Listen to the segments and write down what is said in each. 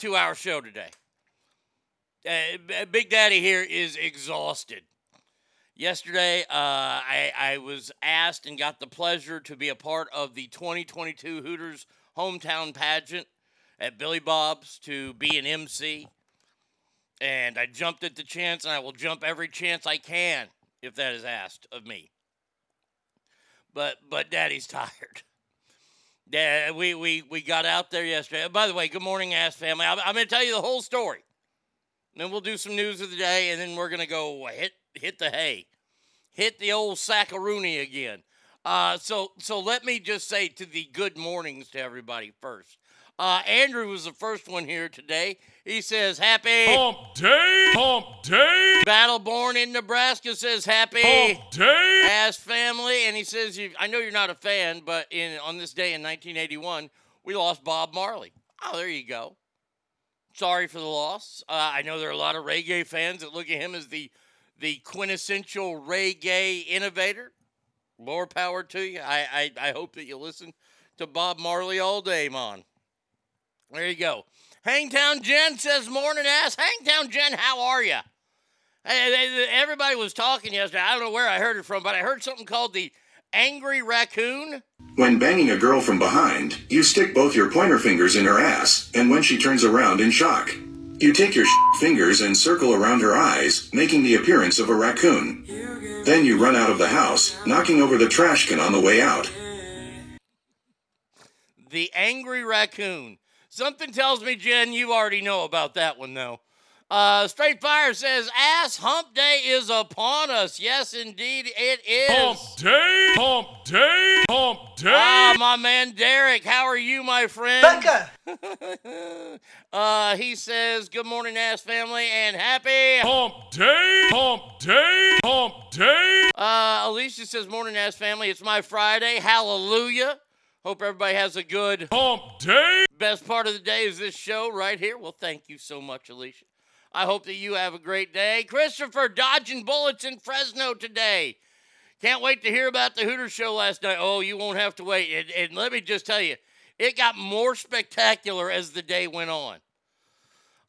two hour show today. Uh, Big Daddy here is exhausted. Yesterday, uh, I, I was asked and got the pleasure to be a part of the 2022 Hooters hometown pageant at Billy Bob's to be an MC. And I jumped at the chance, and I will jump every chance I can if that is asked of me. But but Daddy's tired. Yeah, we, we, we got out there yesterday. By the way, good morning, Ass Family. I'm, I'm going to tell you the whole story. Then we'll do some news of the day, and then we're going to go hit hit the hay, hit the old sackaroonie again. Uh, so so let me just say to the good mornings to everybody first. Uh, Andrew was the first one here today. He says happy. Hump day. Hump day. Battleborn in Nebraska says happy. Hump day. Ass family, and he says, you, "I know you're not a fan, but in on this day in 1981, we lost Bob Marley." Oh, there you go. Sorry for the loss. Uh, I know there are a lot of reggae fans that look at him as the the quintessential reggae innovator. More power to you. I I, I hope that you listen to Bob Marley all day, man. There you go. Hangtown Jen says, "Morning, ass." Hangtown Jen, how are you? Hey, they- they- everybody was talking yesterday. I don't know where I heard it from, but I heard something called the angry raccoon. When banging a girl from behind, you stick both your pointer fingers in her ass, and when she turns around in shock, you take your fingers and circle around her eyes, making the appearance of a raccoon. Then you run out of the house, knocking over the trash can on the way out. The angry raccoon. Something tells me, Jen, you already know about that one, though. Uh, Straight Fire says, Ass Hump Day is upon us. Yes, indeed, it is. Hump day. Hump day. Hump day. Ah, my man Derek, how are you, my friend? Becca! uh, he says, Good morning, ass family, and happy. Hump day. Hump day. Hump day. Uh, Alicia says, Morning, ass family. It's my Friday. Hallelujah. Hope everybody has a good Hump day. Best part of the day is this show right here. Well, thank you so much, Alicia. I hope that you have a great day. Christopher dodging bullets in Fresno today. Can't wait to hear about the Hooters show last night. Oh, you won't have to wait. And, and let me just tell you, it got more spectacular as the day went on.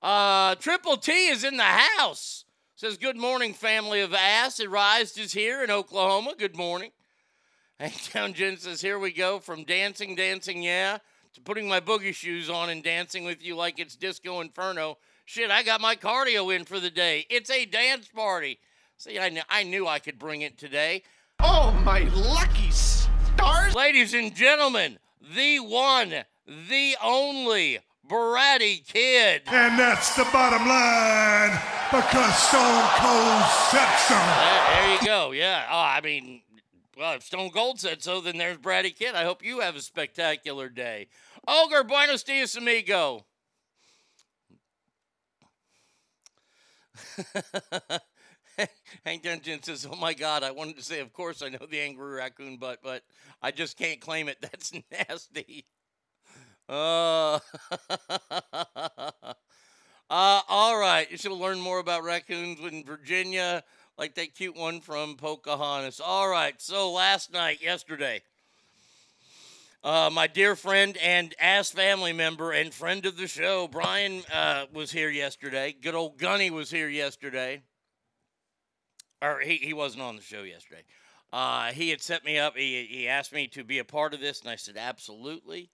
Uh, Triple T is in the house. Says, Good morning, family of ass. Rise is here in Oklahoma. Good morning. Hangtown Jen says, Here we go from dancing, dancing, yeah, to putting my boogie shoes on and dancing with you like it's Disco Inferno. Shit, I got my cardio in for the day. It's a dance party. See, I, kn- I knew I could bring it today. Oh, my lucky stars! Ladies and gentlemen, the one, the only Bratty Kid. And that's the bottom line because Stone Cold said so. There, there you go. Yeah. Oh, I mean, well, if Stone Cold said so, then there's Bratty Kid. I hope you have a spectacular day. Ogre, buenos dias, amigo. Hank Dungeon says, "Oh my God, I wanted to say, of course, I know the angry raccoon, but but I just can't claim it. That's nasty." Uh, uh, all right. You should learn more about raccoons in Virginia, like that cute one from Pocahontas. All right. So last night, yesterday, uh, my dear friend and ass family member and friend of the show, Brian, uh, was here yesterday. Good old Gunny was here yesterday. Or he, he wasn't on the show yesterday. Uh, he had set me up. He, he asked me to be a part of this, and I said, absolutely.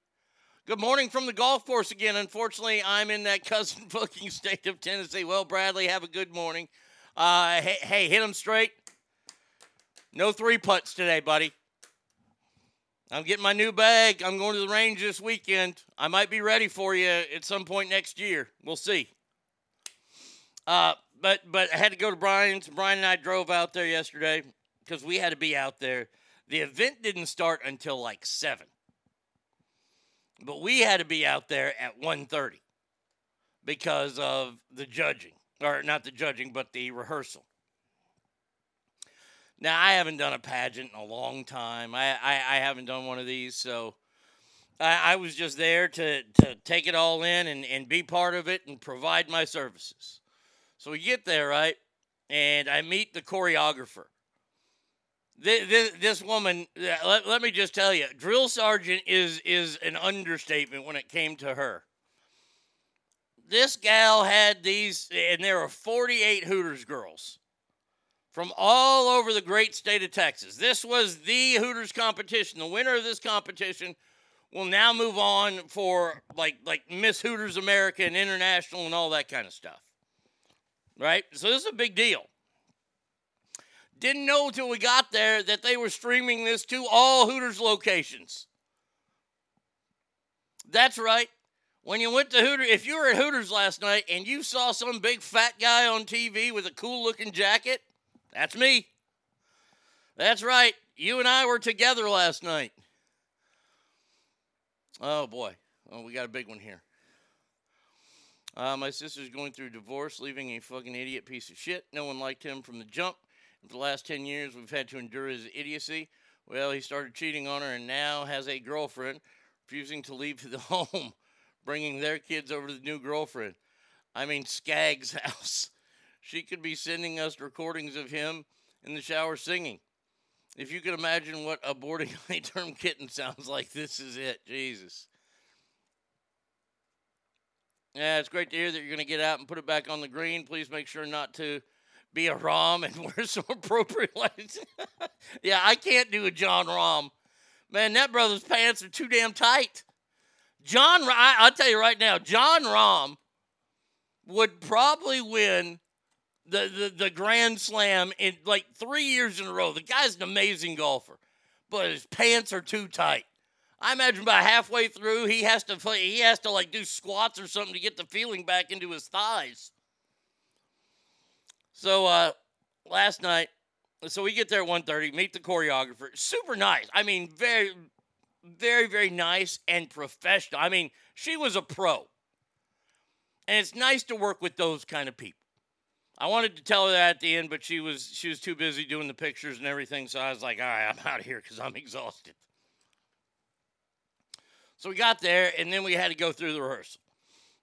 Good morning from the golf course again. Unfortunately, I'm in that cousin booking state of Tennessee. Well, Bradley, have a good morning. Uh, hey, hey, hit him straight. No three putts today, buddy. I'm getting my new bag. I'm going to the range this weekend. I might be ready for you at some point next year. We'll see. Uh, but but I had to go to Brian's. Brian and I drove out there yesterday because we had to be out there. The event didn't start until like seven, but we had to be out there at 1.30 because of the judging, or not the judging, but the rehearsal. Now I haven't done a pageant in a long time. I I, I haven't done one of these, so. I, I was just there to, to take it all in and, and be part of it and provide my services. So we get there, right? And I meet the choreographer. This, this, this woman, uh, let, let me just tell you, drill sergeant is is an understatement when it came to her. This gal had these, and there are 48 Hooters girls from all over the great state of Texas. This was the Hooters competition. The winner of this competition will now move on for like like Miss Hooters America and International and all that kind of stuff. Right? So this is a big deal. Didn't know until we got there that they were streaming this to all Hooters locations. That's right. When you went to Hooters, if you were at Hooters last night and you saw some big fat guy on TV with a cool looking jacket, that's me. That's right. You and I were together last night. Oh boy. Oh, we got a big one here. Uh, my sister's going through divorce, leaving a fucking idiot piece of shit. No one liked him from the jump. For the last 10 years, we've had to endure his idiocy. Well, he started cheating on her and now has a girlfriend, refusing to leave the home, bringing their kids over to the new girlfriend. I mean, Skaggs' house. She could be sending us recordings of him in the shower singing. If you could imagine what a boardingly term kitten sounds like, this is it. Jesus. Yeah, it's great to hear that you're going to get out and put it back on the green. Please make sure not to be a Rahm and wear some appropriate lights. yeah, I can't do a Jon Rahm. Man, that brother's pants are too damn tight. John, I, I'll tell you right now, Jon Rahm would probably win the, the, the Grand Slam in like three years in a row. The guy's an amazing golfer, but his pants are too tight. I imagine about halfway through, he has to play, he has to like do squats or something to get the feeling back into his thighs. So uh, last night, so we get there at 1.30, meet the choreographer. Super nice. I mean, very, very, very nice and professional. I mean, she was a pro. And it's nice to work with those kind of people. I wanted to tell her that at the end, but she was she was too busy doing the pictures and everything. So I was like, all right, I'm out of here because I'm exhausted. So we got there, and then we had to go through the rehearsal.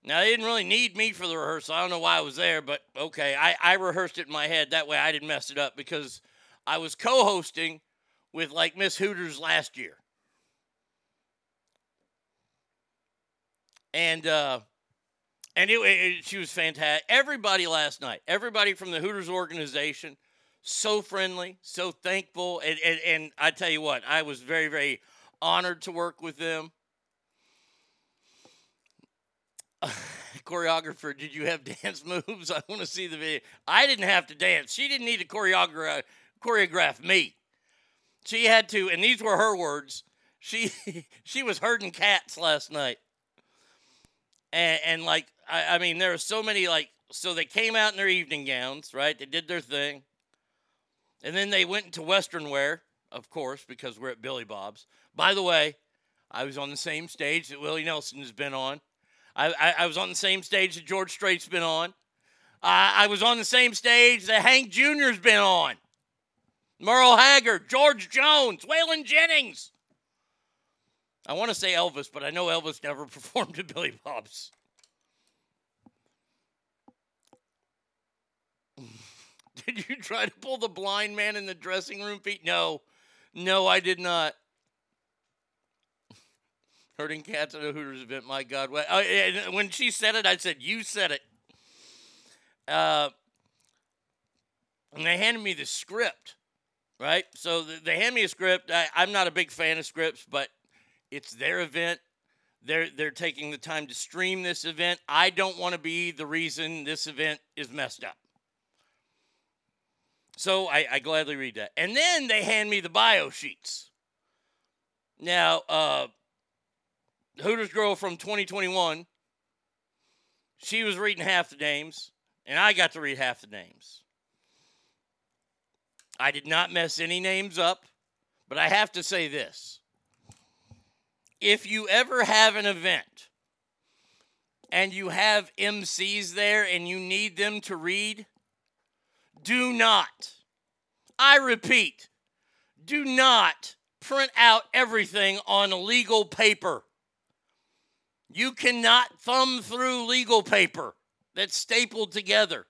Now they didn't really need me for the rehearsal. I don't know why I was there, but okay, I, I rehearsed it in my head that way I didn't mess it up because I was co-hosting with like Miss Hooters last year. And uh and it, it, she was fantastic. Everybody last night, everybody from the Hooters organization, so friendly, so thankful. And, and, and I tell you what, I was very, very honored to work with them. Choreographer, did you have dance moves? I want to see the video. I didn't have to dance. She didn't need to choreograph, choreograph me. She had to, and these were her words. She she was herding cats last night and, and like I, I mean there are so many like so they came out in their evening gowns right? They did their thing. And then they went into western wear of course because we're at billy bob's. By the way i was on the same stage that willie nelson has been on. I, I, I was on the same stage that george strait's been on. I, I was on the same stage that hank jr's been on. Merle haggard george jones waylon jennings I want to say Elvis, but I know Elvis never performed at Billy Bob's. Did you try to pull the blind man in the dressing room, Pete? No. No, I did not. Hurting cats at a Hooters event. My God. When she said it, I said, You said it. Uh, and they handed me the script, right? So they hand me a script. I, I'm not a big fan of scripts, but it's their event. They're they're taking the time to stream this event. I don't want to be the reason this event is messed up. So I, I gladly read that. And then they hand me the bio sheets. Now, uh, Hooters girl from 2021, she was reading half the names. and I got to read half the names. I did not mess any names up, but I have to say this. If you ever have an event and you have MCs there and you need them to read, do not, I repeat, do not print out everything on legal paper. You cannot thumb through legal paper that's stapled together.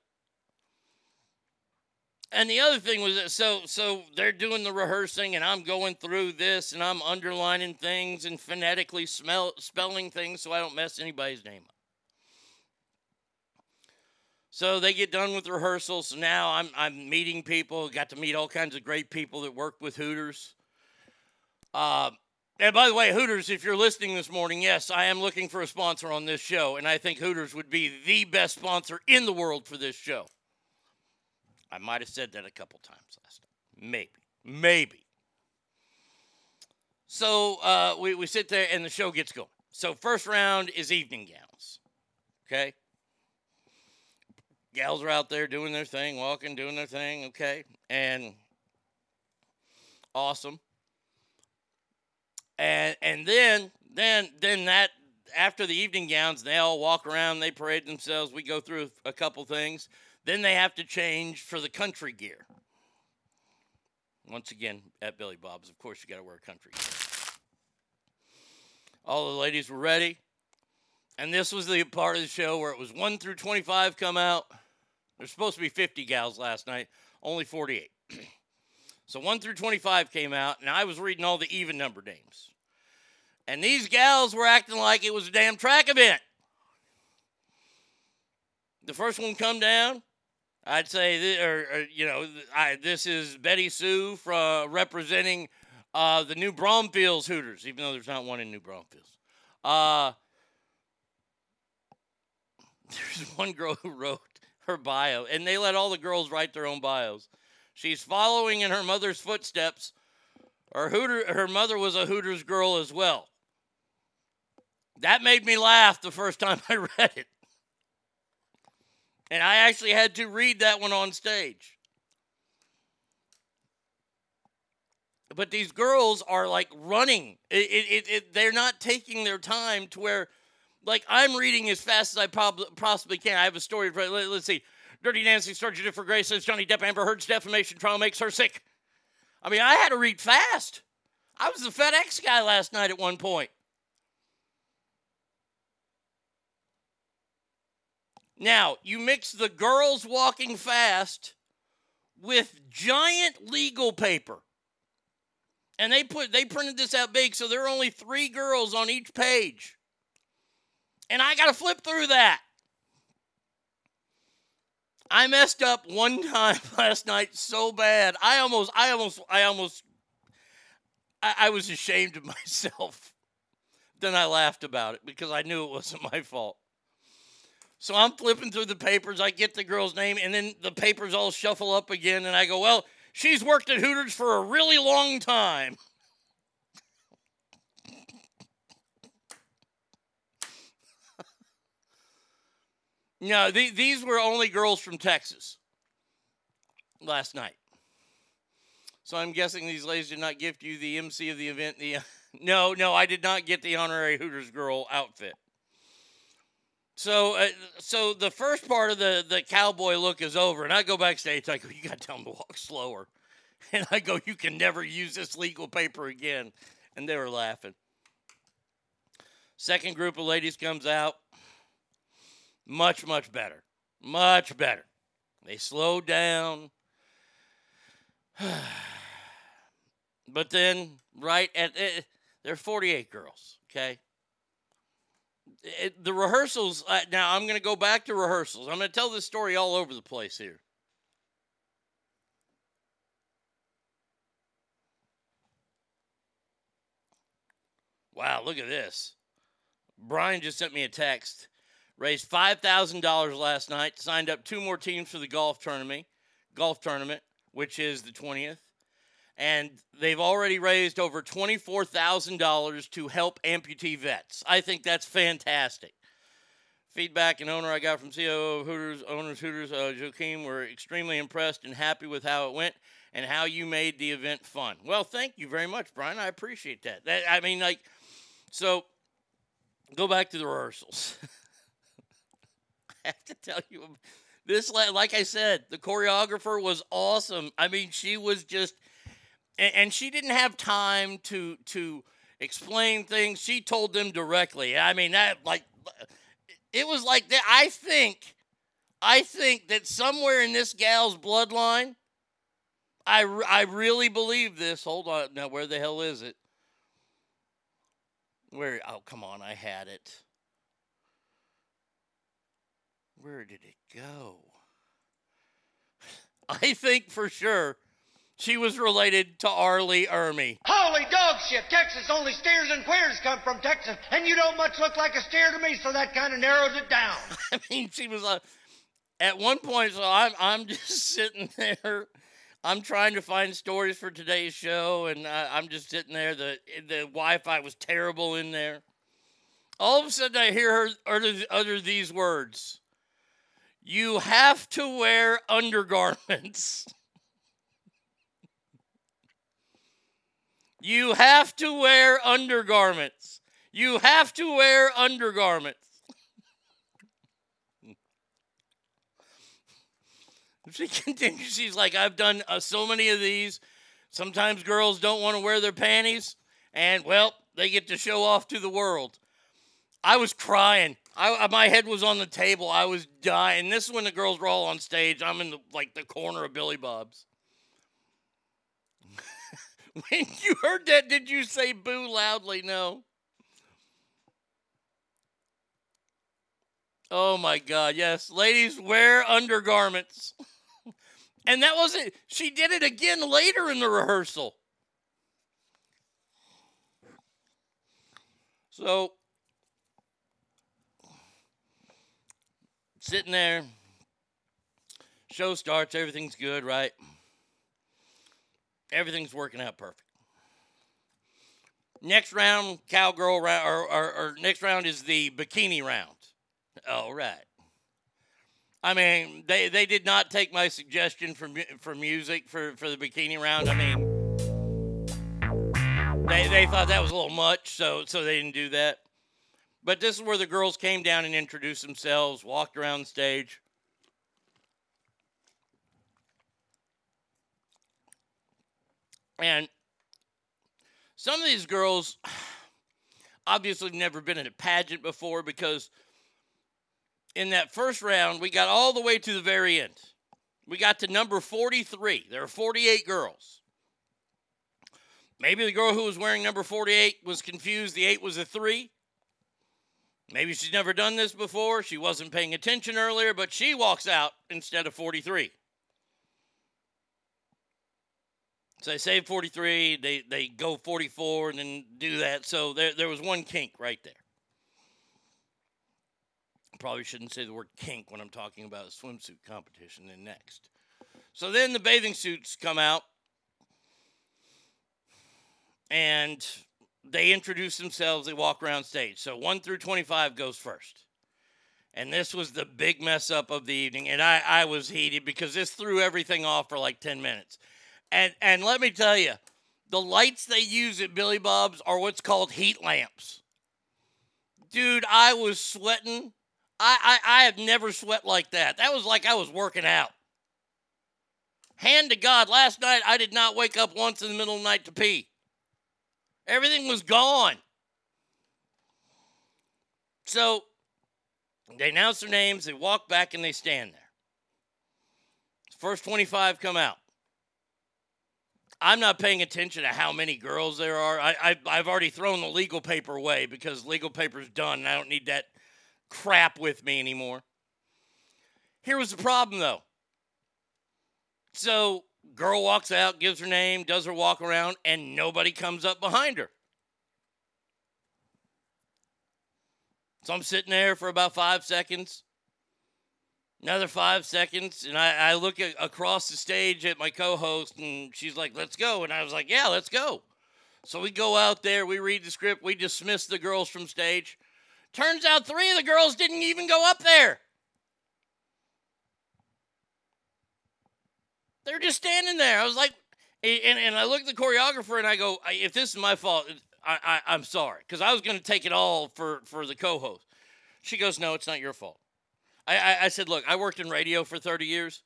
And the other thing was that so so they're doing the rehearsing and I'm going through this and I'm underlining things and phonetically smell, spelling things so I don't mess anybody's name up. So they get done with rehearsal. So now I'm I'm meeting people. Got to meet all kinds of great people that work with Hooters. Uh, and by the way, Hooters, if you're listening this morning, yes, I am looking for a sponsor on this show, and I think Hooters would be the best sponsor in the world for this show. I might have said that a couple times last time. Maybe. Maybe. So uh, we, we sit there and the show gets going. So, first round is evening gowns. Okay? Gals are out there doing their thing, walking, doing their thing. Okay? And awesome. And and then then then that after the evening gowns, they all walk around, they parade themselves. We go through a couple things. Then they have to change for the country gear. Once again, at Billy Bob's, of course, you got to wear country gear. All the ladies were ready. And this was the part of the show where it was 1 through 25 come out. There's supposed to be 50 gals last night, only 48. so 1 through 25 came out, and I was reading all the even number names. And these gals were acting like it was a damn track event. The first one come down, I'd say, th- or, or you know, I, this is Betty Sue from representing uh, the New Braunfels Hooters, even though there's not one in New Braunfels. Uh, there's one girl who wrote her bio, and they let all the girls write their own bios. She's following in her mother's footsteps. Her Hooter, her mother was a Hooters girl as well. That made me laugh the first time I read it. And I actually had to read that one on stage. But these girls are like running. It, it, it, they're not taking their time to where, like, I'm reading as fast as I prob- possibly can. I have a story. For, let, us see. Dirty Dancing, Star Jennifer Grey says Johnny Depp Amber Heard's defamation trial makes her sick. I mean, I had to read fast. I was the FedEx guy last night at one point. Now, you mix the girls walking fast with giant legal paper. And they put they printed this out big so there are only 3 girls on each page. And I got to flip through that. I messed up one time last night so bad. I almost I almost I almost I, I was ashamed of myself. Then I laughed about it because I knew it wasn't my fault. So I'm flipping through the papers. I get the girl's name, and then the papers all shuffle up again. And I go, Well, she's worked at Hooters for a really long time. no, the, these were only girls from Texas last night. So I'm guessing these ladies did not gift you the MC of the event. The no, no, I did not get the honorary Hooters girl outfit. So, uh, so the first part of the the cowboy look is over, and I go backstage. I go, you got to tell them to walk slower, and I go, you can never use this legal paper again, and they were laughing. Second group of ladies comes out, much much better, much better. They slowed down, but then right at uh, they're 48 girls, okay it, the rehearsals uh, now i'm going to go back to rehearsals. I'm going to tell this story all over the place here. Wow look at this. Brian just sent me a text. Raised $5000 last night signed up two more teams for the golf tournament golf tournament which is the 20th and they've already raised over $24,000 to help amputee vets. I think that's fantastic. Feedback and owner I got from COO of Hooters, owners Hooters, uh, Joaquin, were extremely impressed and happy with how it went and how you made the event fun. Well, thank you very much, Brian. I appreciate that. that I mean, like, so go back to the rehearsals. I have to tell you, this, like I said, the choreographer was awesome. I mean, she was just, and, and she didn't have time to to explain things. She told them directly. I mean, that like, it was like that. I think, I think that somewhere in this gal's bloodline, I I really believe this. Hold on, now where the hell is it? Where? Oh, come on, I had it. Where did it go? I think for sure she was related to R. Lee Ermey. Holy dog shit! Texas only steers and queers come from Texas, and you don't much look like a steer to me, so that kind of narrows it down. I mean, she was uh, at one point. So I'm I'm just sitting there. I'm trying to find stories for today's show, and I, I'm just sitting there. The the Wi-Fi was terrible in there. All of a sudden, I hear her utter, utter these words: "You have to wear undergarments." You have to wear undergarments. You have to wear undergarments. she continues. She's like, I've done uh, so many of these. Sometimes girls don't want to wear their panties, and well, they get to show off to the world. I was crying. I, my head was on the table. I was dying. This is when the girls were all on stage. I'm in the, like the corner of Billy Bob's. when you heard that, did you say boo loudly? No. Oh my God, yes. Ladies, wear undergarments. and that wasn't, she did it again later in the rehearsal. So, sitting there, show starts, everything's good, right? Everything's working out perfect. Next round, cowgirl round, or, or, or next round is the bikini round. All right. I mean, they, they did not take my suggestion for for music for, for the bikini round. I mean, they, they thought that was a little much, so so they didn't do that. But this is where the girls came down and introduced themselves, walked around the stage. And some of these girls obviously never been in a pageant before because in that first round, we got all the way to the very end. We got to number 43. There are 48 girls. Maybe the girl who was wearing number 48 was confused. The 8 was a 3. Maybe she's never done this before. She wasn't paying attention earlier, but she walks out instead of 43. So they save 43, they, they go 44 and then do that. So there, there was one kink right there. Probably shouldn't say the word kink when I'm talking about a swimsuit competition. Then next. So then the bathing suits come out and they introduce themselves. They walk around stage. So 1 through 25 goes first. And this was the big mess up of the evening. And I, I was heated because this threw everything off for like 10 minutes. And and let me tell you, the lights they use at Billy Bob's are what's called heat lamps. Dude, I was sweating. I, I, I have never sweat like that. That was like I was working out. Hand to God, last night I did not wake up once in the middle of the night to pee. Everything was gone. So they announce their names, they walk back, and they stand there. First 25 come out. I'm not paying attention to how many girls there are. I, I, I've already thrown the legal paper away because legal paper's done and I don't need that crap with me anymore. Here was the problem though. So, girl walks out, gives her name, does her walk around, and nobody comes up behind her. So I'm sitting there for about five seconds. Another five seconds, and I, I look at, across the stage at my co host, and she's like, let's go. And I was like, yeah, let's go. So we go out there, we read the script, we dismiss the girls from stage. Turns out three of the girls didn't even go up there. They're just standing there. I was like, and, and I look at the choreographer and I go, "I- if this is my fault, I, I, I'm sorry. Because I was going to take it all for, for the co host. She goes, no, it's not your fault. I, I, I said, look, I worked in radio for 30 years.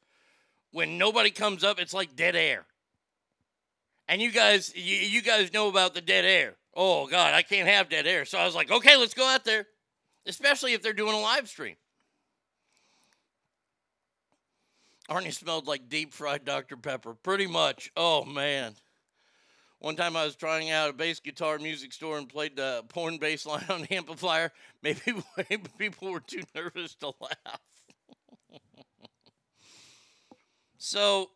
When nobody comes up, it's like dead air. And you guys, you, you guys know about the dead air. Oh God, I can't have dead air. So I was like, okay, let's go out there, especially if they're doing a live stream. Arnie smelled like deep fried Dr. Pepper, pretty much. Oh man. One time I was trying out a bass guitar music store and played the porn bass line on the amplifier. Maybe people were too nervous to laugh. so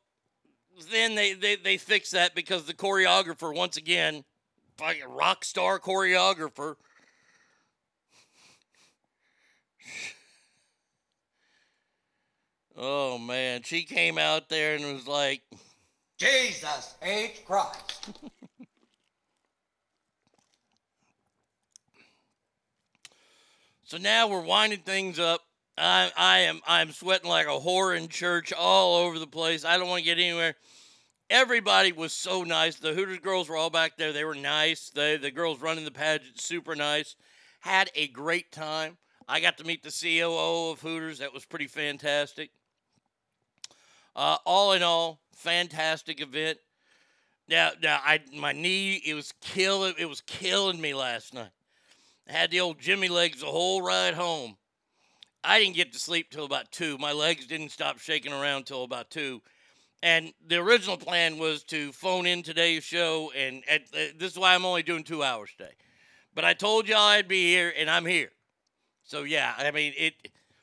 then they, they, they fixed that because the choreographer, once again, fucking rock star choreographer, oh man, she came out there and was like, Jesus H. Christ. So now we're winding things up. I, I am I'm sweating like a whore in church all over the place. I don't want to get anywhere. Everybody was so nice. The Hooters girls were all back there. They were nice. The the girls running the pageant super nice. Had a great time. I got to meet the COO of Hooters. That was pretty fantastic. Uh, all in all, fantastic event. Now, now, I my knee it was killing it was killing me last night. I had the old Jimmy legs the whole ride home. I didn't get to sleep till about two. My legs didn't stop shaking around till about two. And the original plan was to phone in today's show, and at, uh, this is why I'm only doing two hours today. But I told y'all I'd be here, and I'm here. So yeah, I mean it.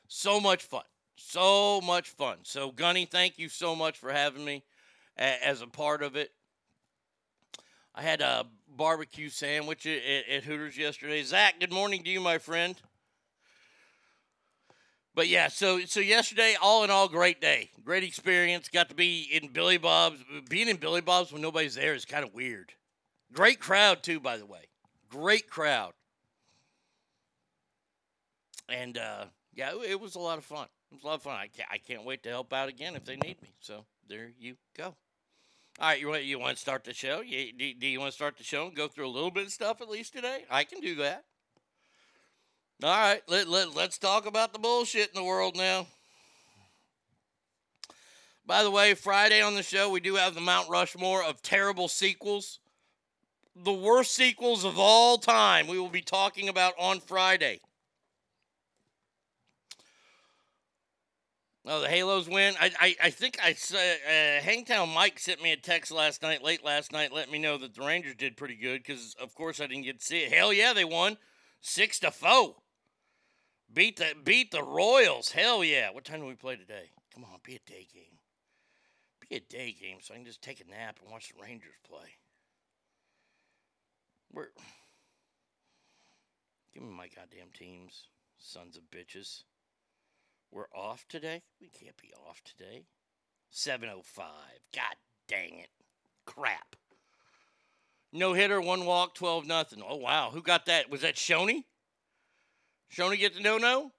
So much fun, so much fun. So Gunny, thank you so much for having me as a part of it. I had a barbecue sandwich at, at, Hooters yesterday. Zach, good morning to you, my friend. But yeah, so so yesterday, all in all, great day, great experience. Got to be in Billy Bob's. Being in Billy Bob's when nobody's there is kind of weird. Great crowd too, by the way. Great crowd. And uh, yeah, it was a lot of fun. It was a lot of fun. I can't, I can't wait to help out again if they need me. So there you go. All right, you want you want to start the show? You, do, do you want to start the show and go through a little bit of stuff at least today? I can do that. All right, let, let, let's talk about the bullshit in the world now. By the way, Friday on the show, we do have the Mount Rushmore of terrible sequels. The worst sequels of all time we will be talking about on Friday. Oh, the Halos win. I I, I think I uh, Hangtown Mike sent me a text last night, late last night, let me know that the Rangers did pretty good because of course I didn't get to see it. Hell yeah, they won six to four. Beat the beat the Royals. Hell yeah. What time do we play today? Come on, be a day game. Be a day game so I can just take a nap and watch the Rangers play. We're give me my goddamn teams, sons of bitches. We're off today? We can't be off today. 705. God dang it. Crap. No hitter, one walk, 12 nothing. Oh wow, who got that? Was that Shoney? Shoney get the no no?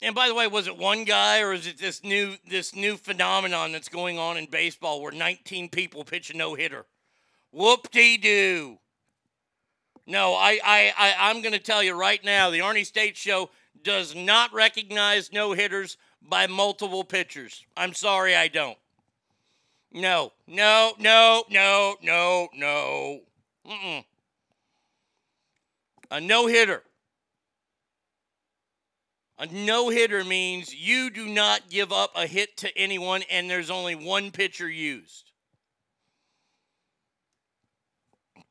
And by the way, was it one guy or is it this new this new phenomenon that's going on in baseball where 19 people pitch a no hitter? Whoop de doo. No, I, I, I I'm gonna tell you right now, the Arnie State Show does not recognize no hitters by multiple pitchers. I'm sorry, I don't. No, no, no, no, no, no. Mm-mm. A no hitter. A no hitter means you do not give up a hit to anyone and there's only one pitcher used.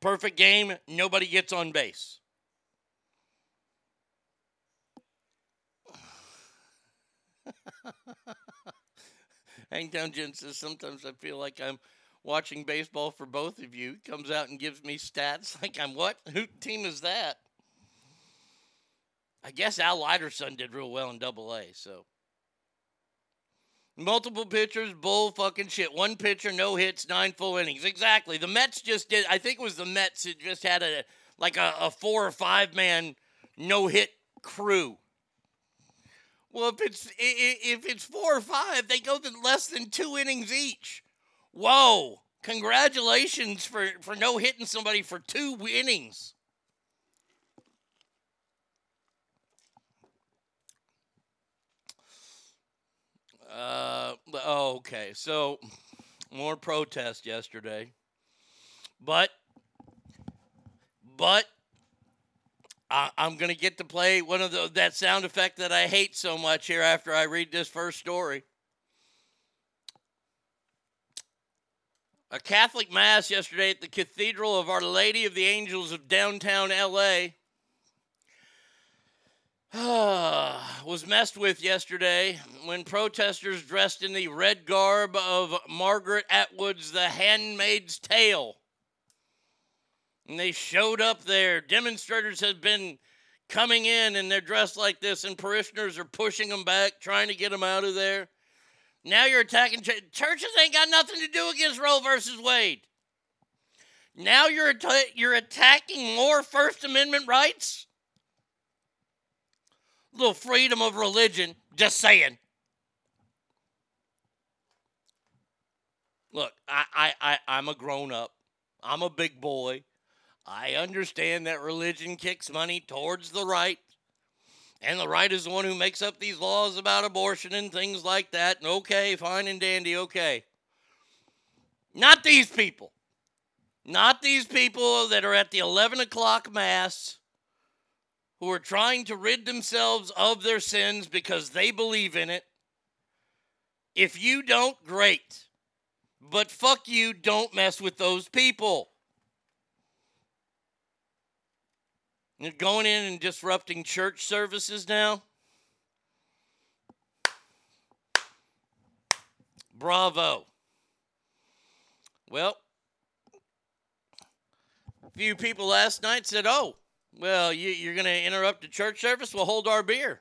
Perfect game, nobody gets on base. Hangtown Jen says sometimes I feel like I'm watching baseball for both of you. Comes out and gives me stats like I'm what? Who team is that? I guess Al Leiterson did real well in Double A. So multiple pitchers, bull fucking shit. One pitcher, no hits, nine full innings. Exactly. The Mets just did. I think it was the Mets that just had a like a, a four or five man no hit crew. Well, if it's if it's four or five, they go to less than two innings each. Whoa! Congratulations for for no hitting somebody for two innings. Uh, oh, okay. So more protest yesterday, but but I, I'm gonna get to play one of the that sound effect that I hate so much here after I read this first story. A Catholic Mass yesterday at the Cathedral of Our Lady of the Angels of downtown LA was messed with yesterday when protesters dressed in the red garb of Margaret Atwood's The Handmaid's Tale. And they showed up there. Demonstrators had been coming in and they're dressed like this, and parishioners are pushing them back, trying to get them out of there. Now you're attacking ch- churches. Ain't got nothing to do against Roe versus Wade. Now you're atta- you're attacking more First Amendment rights. Little freedom of religion. Just saying. Look, I, I, I I'm a grown up. I'm a big boy. I understand that religion kicks money towards the right. And the right is the one who makes up these laws about abortion and things like that. And okay, fine and dandy, okay. Not these people. Not these people that are at the 11 o'clock Mass who are trying to rid themselves of their sins because they believe in it. If you don't, great. But fuck you, don't mess with those people. You're going in and disrupting church services now? Bravo. Well, a few people last night said, oh, well, you, you're going to interrupt the church service? We'll hold our beer.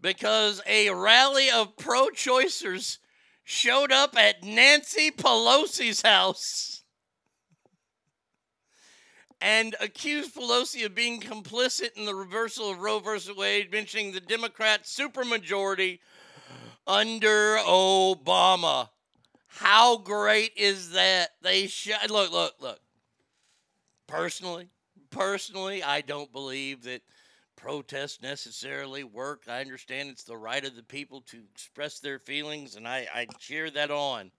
Because a rally of pro choicers showed up at Nancy Pelosi's house and accused Pelosi of being complicit in the reversal of Roe v. Wade, mentioning the Democrat supermajority under Obama. How great is that? They sh- look, look, look. Personally, personally, I don't believe that protests necessarily work. I understand it's the right of the people to express their feelings, and I, I cheer that on.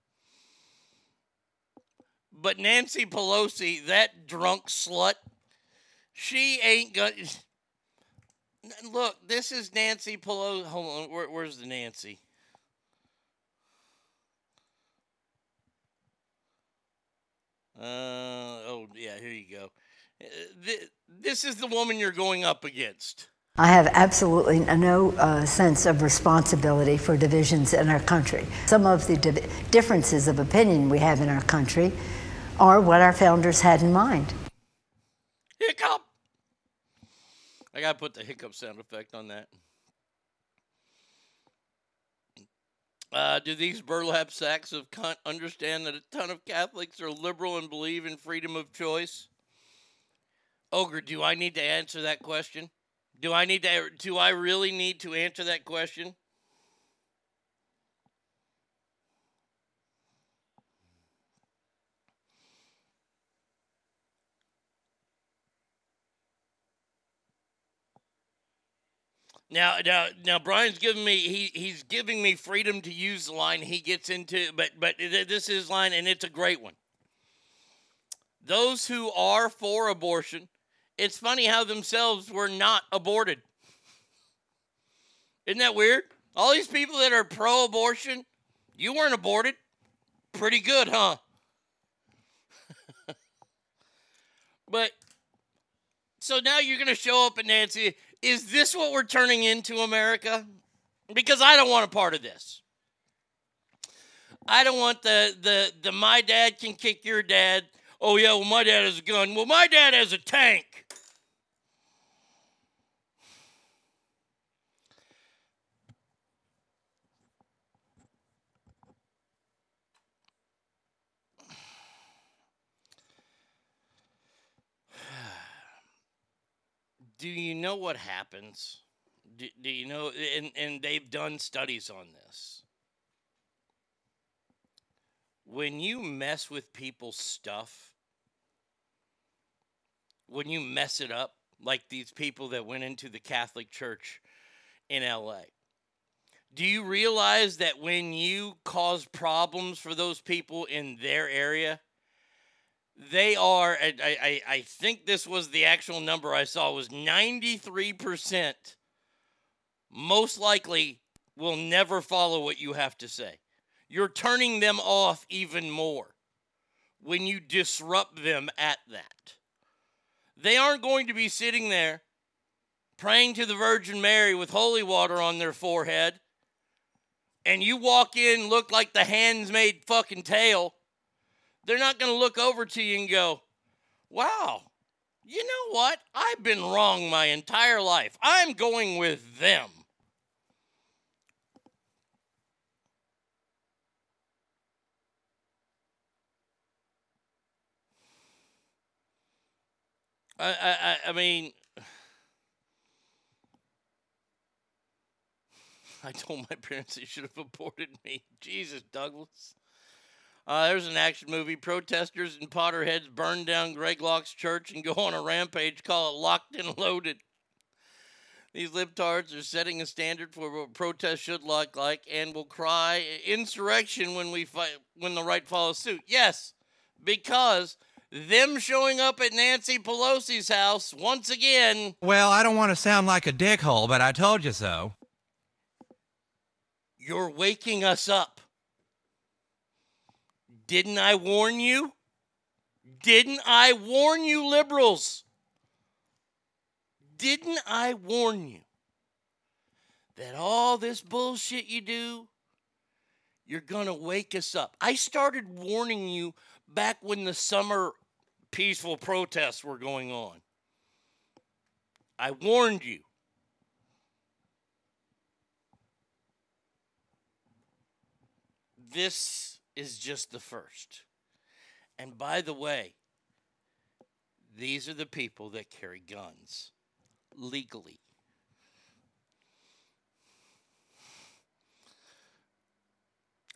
But Nancy Pelosi, that drunk slut, she ain't gonna. Look, this is Nancy Pelosi. Hold on, where, where's the Nancy? Uh oh, yeah, here you go. Uh, This is the woman you're going up against. I have absolutely no uh, sense of responsibility for divisions in our country. Some of the div- differences of opinion we have in our country are what our founders had in mind. Hiccup. I gotta put the hiccup sound effect on that. Uh, do these burlap sacks of cunt understand that a ton of Catholics are liberal and believe in freedom of choice? Ogre, do I need to answer that question? Do I need to? Do I really need to answer that question? Now, now, now, Brian's giving me he he's giving me freedom to use the line he gets into, but but this is line, and it's a great one. Those who are for abortion, it's funny how themselves were not aborted. Isn't that weird? All these people that are pro-abortion, you weren't aborted. Pretty good, huh? but so now you're going to show up at Nancy. Is this what we're turning into, America? Because I don't want a part of this. I don't want the the the my dad can kick your dad. Oh yeah, well my dad has a gun. Well my dad has a tank. Do know what happens? Do, do you know? And, and they've done studies on this. When you mess with people's stuff, when you mess it up, like these people that went into the Catholic Church in LA, do you realize that when you cause problems for those people in their area, they are, I, I, I think this was the actual number I saw, was 93% most likely will never follow what you have to say. You're turning them off even more when you disrupt them at that. They aren't going to be sitting there praying to the Virgin Mary with holy water on their forehead, and you walk in, look like the Handmaid's fucking tale. They're not going to look over to you and go, wow, you know what? I've been wrong my entire life. I'm going with them. I, I, I mean, I told my parents they should have aborted me. Jesus, Douglas. Uh, there's an action movie. Protesters and Potterheads burn down Greg Locke's church and go on a rampage. Call it Locked and Loaded. These libtards are setting a standard for what protest should look like, and will cry insurrection when we fight when the right follows suit. Yes, because them showing up at Nancy Pelosi's house once again. Well, I don't want to sound like a dickhole, but I told you so. You're waking us up. Didn't I warn you? Didn't I warn you, liberals? Didn't I warn you that all this bullshit you do, you're going to wake us up? I started warning you back when the summer peaceful protests were going on. I warned you. This is just the first. And by the way, these are the people that carry guns legally.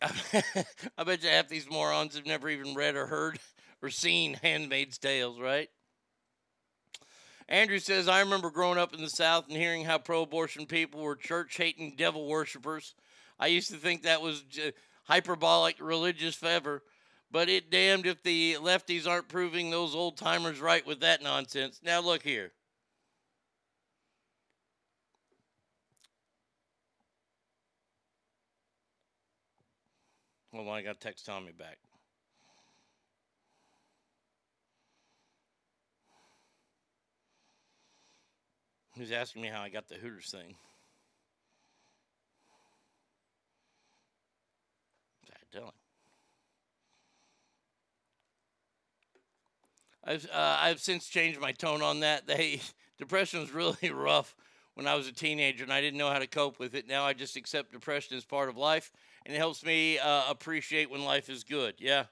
I bet you half these morons have never even read or heard or seen Handmaid's Tales, right? Andrew says, I remember growing up in the South and hearing how pro abortion people were church hating devil worshippers. I used to think that was hyperbolic religious fervor, but it damned if the lefties aren't proving those old timers right with that nonsense. Now, look here. Hold on, I got text Tommy back. He's asking me how I got the Hooters thing. I tell him. I've uh, I've since changed my tone on that. They depression was really rough when I was a teenager, and I didn't know how to cope with it. Now I just accept depression as part of life, and it helps me uh, appreciate when life is good. Yeah.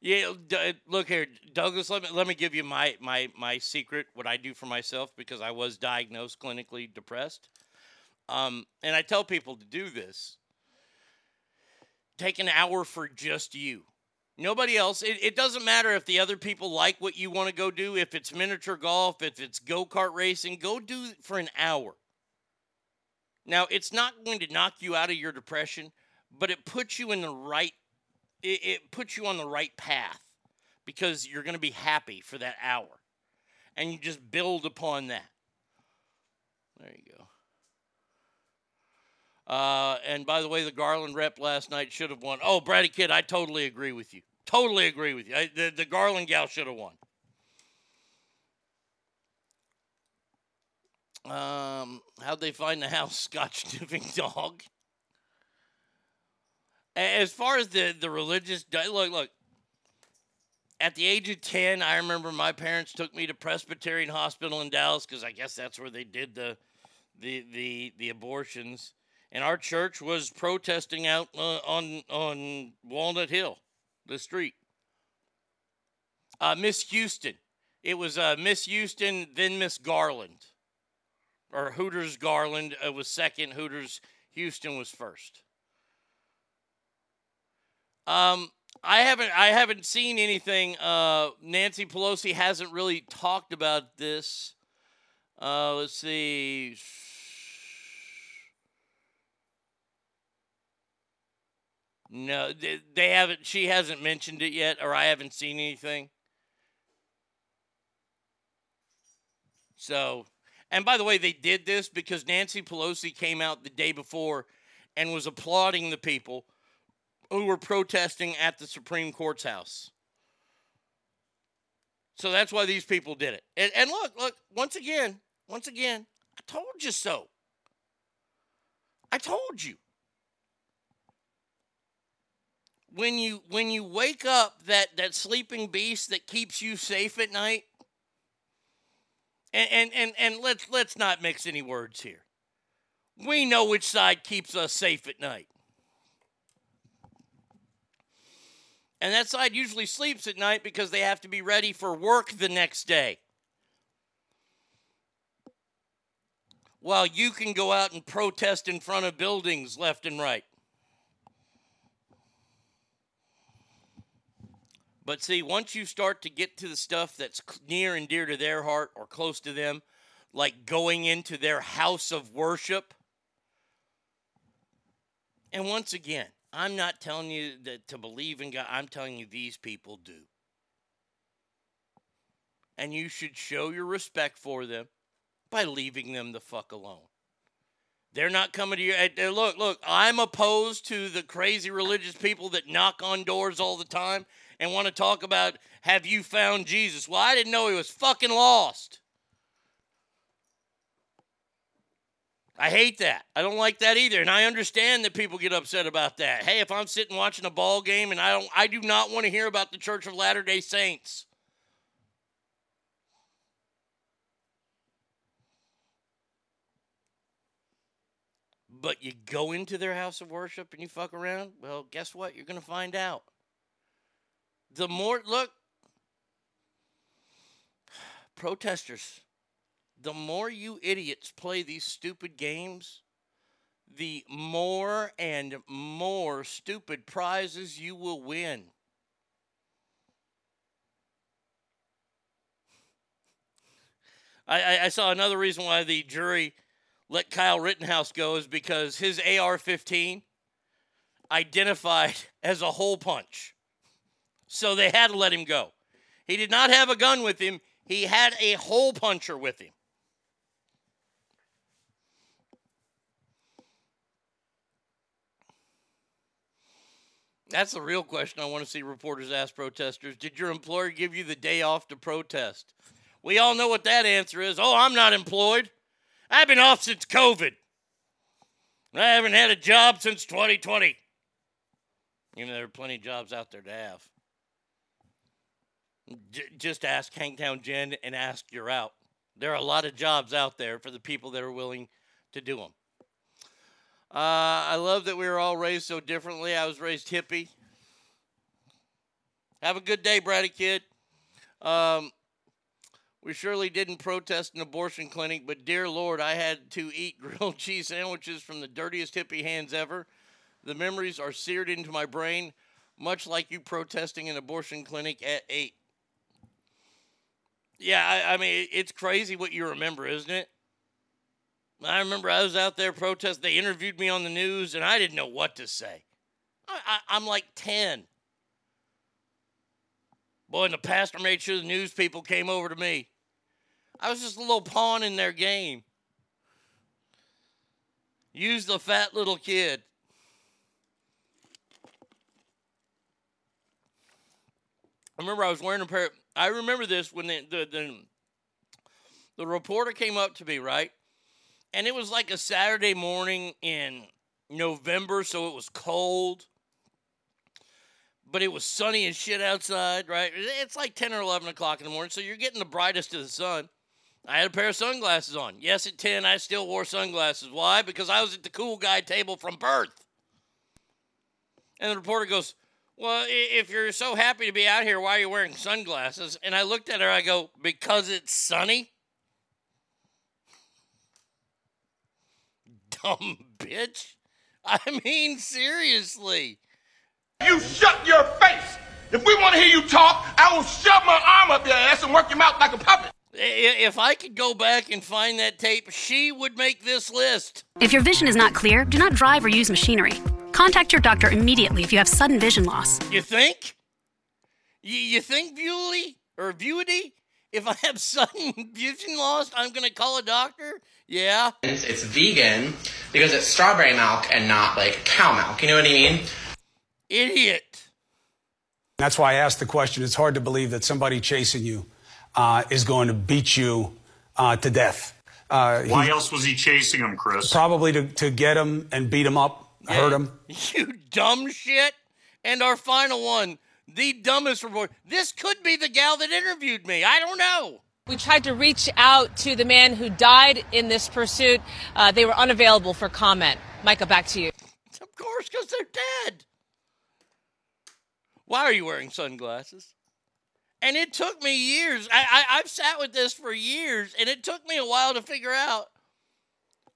Yeah, d- look here, Douglas. Let me let me give you my my my secret. What I do for myself because I was diagnosed clinically depressed, um, and I tell people to do this. Take an hour for just you. Nobody else. It, it doesn't matter if the other people like what you want to go do. If it's miniature golf, if it's go kart racing, go do it for an hour. Now, it's not going to knock you out of your depression, but it puts you in the right it, it puts you on the right path because you're going to be happy for that hour. And you just build upon that. There you go. Uh, and by the way, the Garland rep last night should have won. Oh, Brady Kid, I totally agree with you. Totally agree with you. I, the, the Garland gal should have won. Um, how'd they find the house scotch sniffing dog? As far as the the religious look, look. At the age of ten, I remember my parents took me to Presbyterian Hospital in Dallas because I guess that's where they did the the the the abortions. And our church was protesting out uh, on on Walnut Hill, the street. Uh, Miss Houston, it was uh, Miss Houston, then Miss Garland. or Hooters Garland uh, was second. Hooters Houston was first. Um, I haven't I haven't seen anything. Uh, Nancy Pelosi hasn't really talked about this. Uh, let's see. No, they, they haven't. She hasn't mentioned it yet, or I haven't seen anything. So, and by the way, they did this because Nancy Pelosi came out the day before and was applauding the people who were protesting at the Supreme Court's house. So that's why these people did it. And, and look, look, once again, once again, I told you so. I told you. When you when you wake up that that sleeping beast that keeps you safe at night, and and and, and let's let's not mix any words here. We know which side keeps us safe at night. And that side usually sleeps at night because they have to be ready for work the next day. While you can go out and protest in front of buildings left and right. But see, once you start to get to the stuff that's near and dear to their heart or close to them, like going into their house of worship, and once again, I'm not telling you that to believe in God. I'm telling you these people do. And you should show your respect for them by leaving them the fuck alone. They're not coming to you. Look, look, I'm opposed to the crazy religious people that knock on doors all the time and want to talk about, have you found Jesus? Well, I didn't know he was fucking lost. I hate that. I don't like that either. And I understand that people get upset about that. Hey, if I'm sitting watching a ball game and I don't I do not want to hear about the Church of Latter-day Saints. But you go into their house of worship and you fuck around, well, guess what? You're going to find out. The more look protesters the more you idiots play these stupid games, the more and more stupid prizes you will win. I, I, saw another reason why the jury let Kyle Rittenhouse go is because his AR 15 identified as a hole punch. So they had to let him go. He did not have a gun with him, he had a hole puncher with him. That's the real question I want to see reporters ask protesters. Did your employer give you the day off to protest? We all know what that answer is. Oh, I'm not employed. I've been off since COVID. I haven't had a job since 2020. Even though there are plenty of jobs out there to have. J- just ask Hangtown Jen and ask you're out. There are a lot of jobs out there for the people that are willing to do them. Uh, I love that we were all raised so differently. I was raised hippie. Have a good day, Brady kid. Um, we surely didn't protest an abortion clinic, but dear Lord, I had to eat grilled cheese sandwiches from the dirtiest hippie hands ever. The memories are seared into my brain, much like you protesting an abortion clinic at eight. Yeah, I, I mean, it's crazy what you remember, isn't it? I remember I was out there protesting. They interviewed me on the news, and I didn't know what to say. I, am like 10. Boy, and the pastor made sure the news people came over to me. I was just a little pawn in their game. Use the fat little kid. I remember I was wearing a pair. I remember this when the, the, the, the reporter came up to me, right? and it was like a Saturday morning in November, so it was cold. But it was sunny and shit outside, right? It's like 10 or 11 o'clock in the morning, so you're getting the brightest of the sun. I had a pair of sunglasses on. Yes, at 10, I still wore sunglasses. Why? Because I was at the cool guy table from birth. And the reporter goes, Well, if you're so happy to be out here, why are you wearing sunglasses? And I looked at her, I go, Because it's sunny? dumb bitch. I mean, seriously. You shut your face. If we want to hear you talk, I will shove my arm up your ass and work your mouth like a puppet. If I could go back and find that tape, she would make this list. If your vision is not clear, do not drive or use machinery. Contact your doctor immediately if you have sudden vision loss. You think? You, you think Bewley or Bewity? If I have sudden vision loss, I'm gonna call a doctor? Yeah. It's, it's vegan because it's strawberry milk and not like cow milk. You know what I mean? Idiot. That's why I asked the question. It's hard to believe that somebody chasing you uh, is going to beat you uh, to death. Uh, Why he- else was he chasing him, Chris? Probably to, to get him and beat him up, hurt him. You dumb shit. And our final one, the dumbest report. This could be the gal that interviewed me. I don't know. We tried to reach out to the man who died in this pursuit. Uh, they were unavailable for comment. Micah, back to you. Of course, because they're dead. Why are you wearing sunglasses? And it took me years. I, I, I've sat with this for years, and it took me a while to figure out.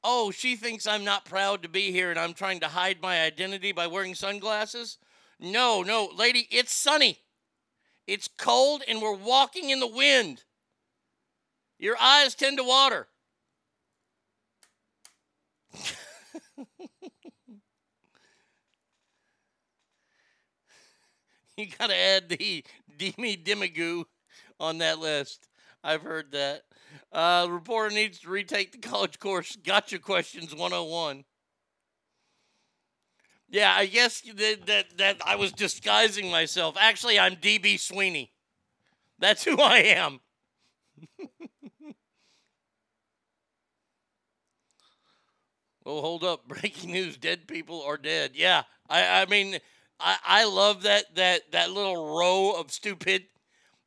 Oh, she thinks I'm not proud to be here and I'm trying to hide my identity by wearing sunglasses? No, no, lady, it's sunny. It's cold and we're walking in the wind. Your eyes tend to water. you got to add the Demi Demigoo on that list. I've heard that. Uh, reporter needs to retake the college course Gotcha Questions 101. Yeah, I guess that, that, that I was disguising myself. Actually, I'm DB Sweeney. That's who I am. oh, hold up. Breaking news. Dead people are dead. Yeah. I, I mean, I, I love that, that, that little row of stupid,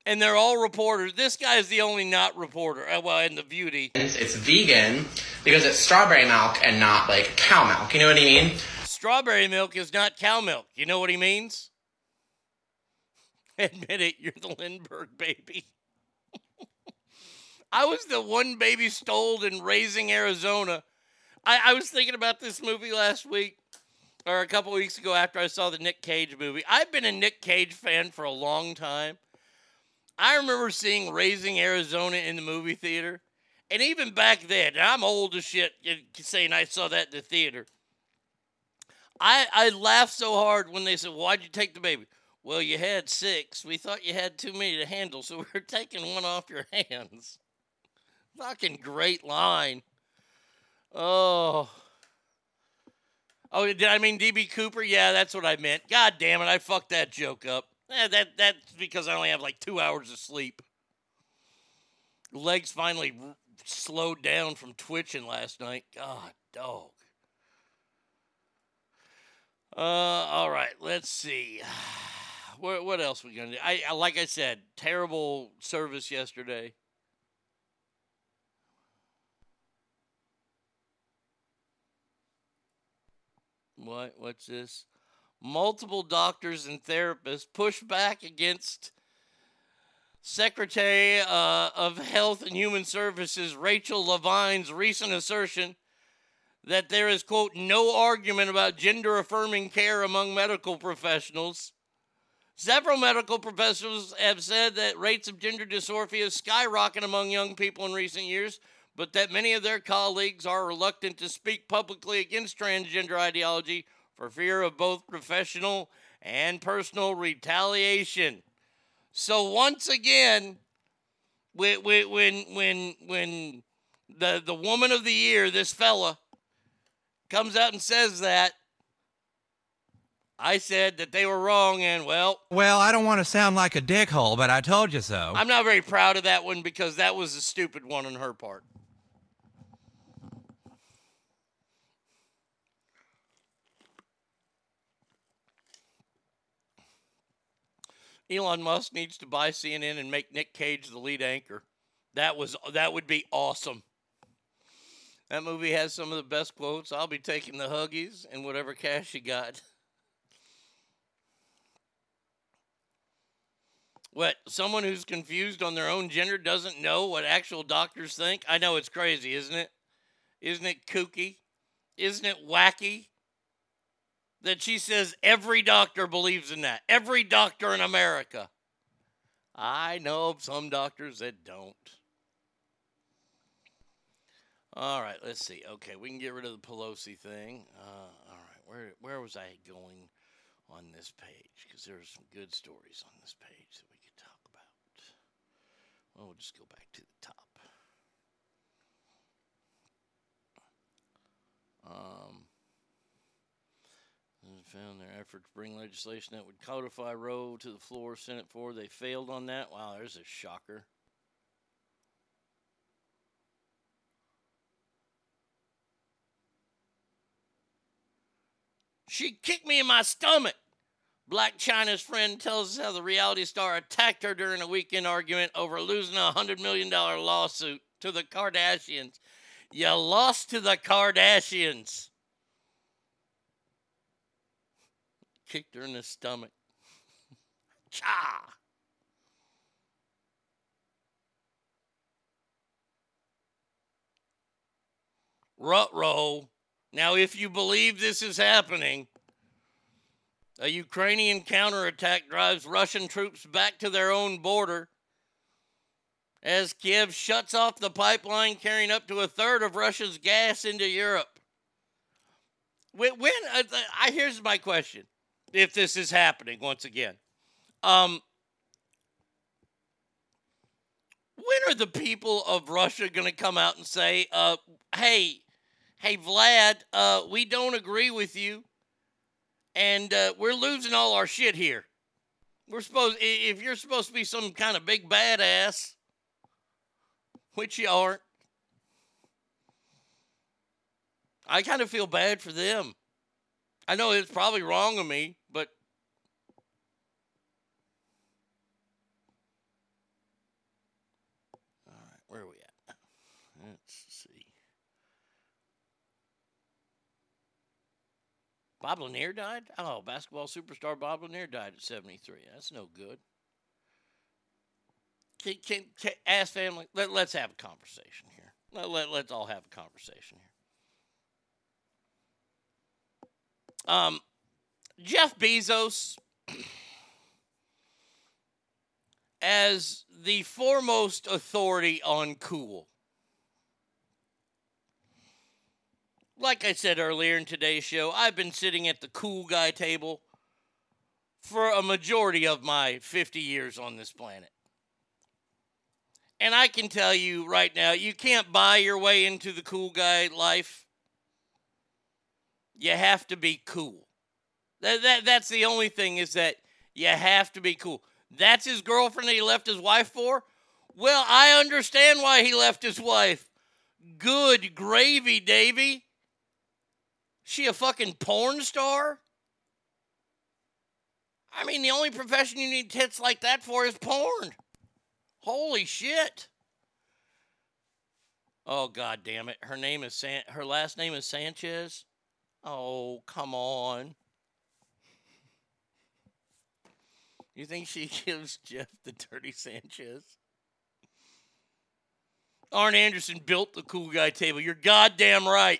and they're all reporters. This guy is the only not reporter. Uh, Well, and the beauty. It's, it's vegan because it's strawberry milk and not like cow milk. You know what I mean? Strawberry milk is not cow milk. You know what he means? Admit it, you're the Lindbergh baby. I was the one baby stole in Raising Arizona. I, I was thinking about this movie last week or a couple weeks ago after I saw the Nick Cage movie. I've been a Nick Cage fan for a long time. I remember seeing Raising Arizona in the movie theater. And even back then, I'm old as shit saying I saw that in the theater. I, I laughed so hard when they said, Why'd you take the baby? Well, you had six. We thought you had too many to handle, so we're taking one off your hands. Fucking great line. Oh. Oh, did I mean DB Cooper? Yeah, that's what I meant. God damn it, I fucked that joke up. Eh, that that's because I only have like two hours of sleep. Legs finally r- slowed down from twitching last night. God, dog. Uh, all right, let's see. What what else we gonna do? I, I like I said, terrible service yesterday. What? What's this? Multiple doctors and therapists push back against Secretary uh, of Health and Human Services Rachel Levine's recent assertion that there is, quote, no argument about gender affirming care among medical professionals. Several medical professionals have said that rates of gender dysphoria skyrocket among young people in recent years, but that many of their colleagues are reluctant to speak publicly against transgender ideology for fear of both professional and personal retaliation. So once again, when when when when the the woman of the year, this fella, comes out and says that, I said that they were wrong, and well, Well, I don't want to sound like a dickhole, but I told you so. I'm not very proud of that one because that was a stupid one on her part. Elon Musk needs to buy CNN and make Nick Cage the lead anchor. That was that would be awesome. That movie has some of the best quotes. I'll be taking the huggies and whatever cash you got. What? Someone who's confused on their own gender doesn't know what actual doctors think? I know it's crazy, isn't it? Isn't it kooky? Isn't it wacky that she says every doctor believes in that? Every doctor in America. I know of some doctors that don't. All right, let's see. Okay, we can get rid of the Pelosi thing. Uh, all right, where where was I going on this page? Because there are some good stories on this page that we could talk about. Well, we'll just go back to the top. Um, found their effort to bring legislation that would codify Roe to the floor of Senate floor. They failed on that. Wow, there's a shocker. She kicked me in my stomach. Blac Chyna's friend tells us how the reality star attacked her during a weekend argument over losing a $100 million lawsuit to the Kardashians. You lost to the Kardashians. Kicked her in the stomach. Cha! Rut Now, if you believe this is happening, a Ukrainian counterattack drives Russian troops back to their own border as Kiev shuts off the pipeline carrying up to a third of Russia's gas into Europe. When, when uh, I here's my question: If this is happening once again, um, when are the people of Russia going to come out and say, uh, "Hey, hey, Vlad, uh, we don't agree with you, and uh, we're losing all our shit here. We're supposed, if you're supposed to be some kind of big badass, which you aren't, I kind of feel bad for them. I know it's probably wrong of me, but all right, where are we at? Let's see. Bob Lanier died? Oh, basketball superstar Bob Lanier died at 73. That's no good. Can, can, can ask family, let, let's have a conversation here. Let, let, let's all have a conversation here. Um, Jeff Bezos, as the foremost authority on cool, like I said earlier in today's show, I've been sitting at the cool guy table for a majority of my 50 years on this planet. And I can tell you right now, you can't buy your way into the cool guy life. You have to be cool. That, that, that's the only thing is that you have to be cool. That's his girlfriend that he left his wife for? Well, I understand why he left his wife. Good gravy, Davy. She a fucking porn star? I mean, the only profession you need tits like that for is porn. Holy shit. Oh god damn it. Her name is San her last name is Sanchez. Oh, come on. You think she gives Jeff the dirty Sanchez? Arn Anderson built the cool guy table. You're goddamn right.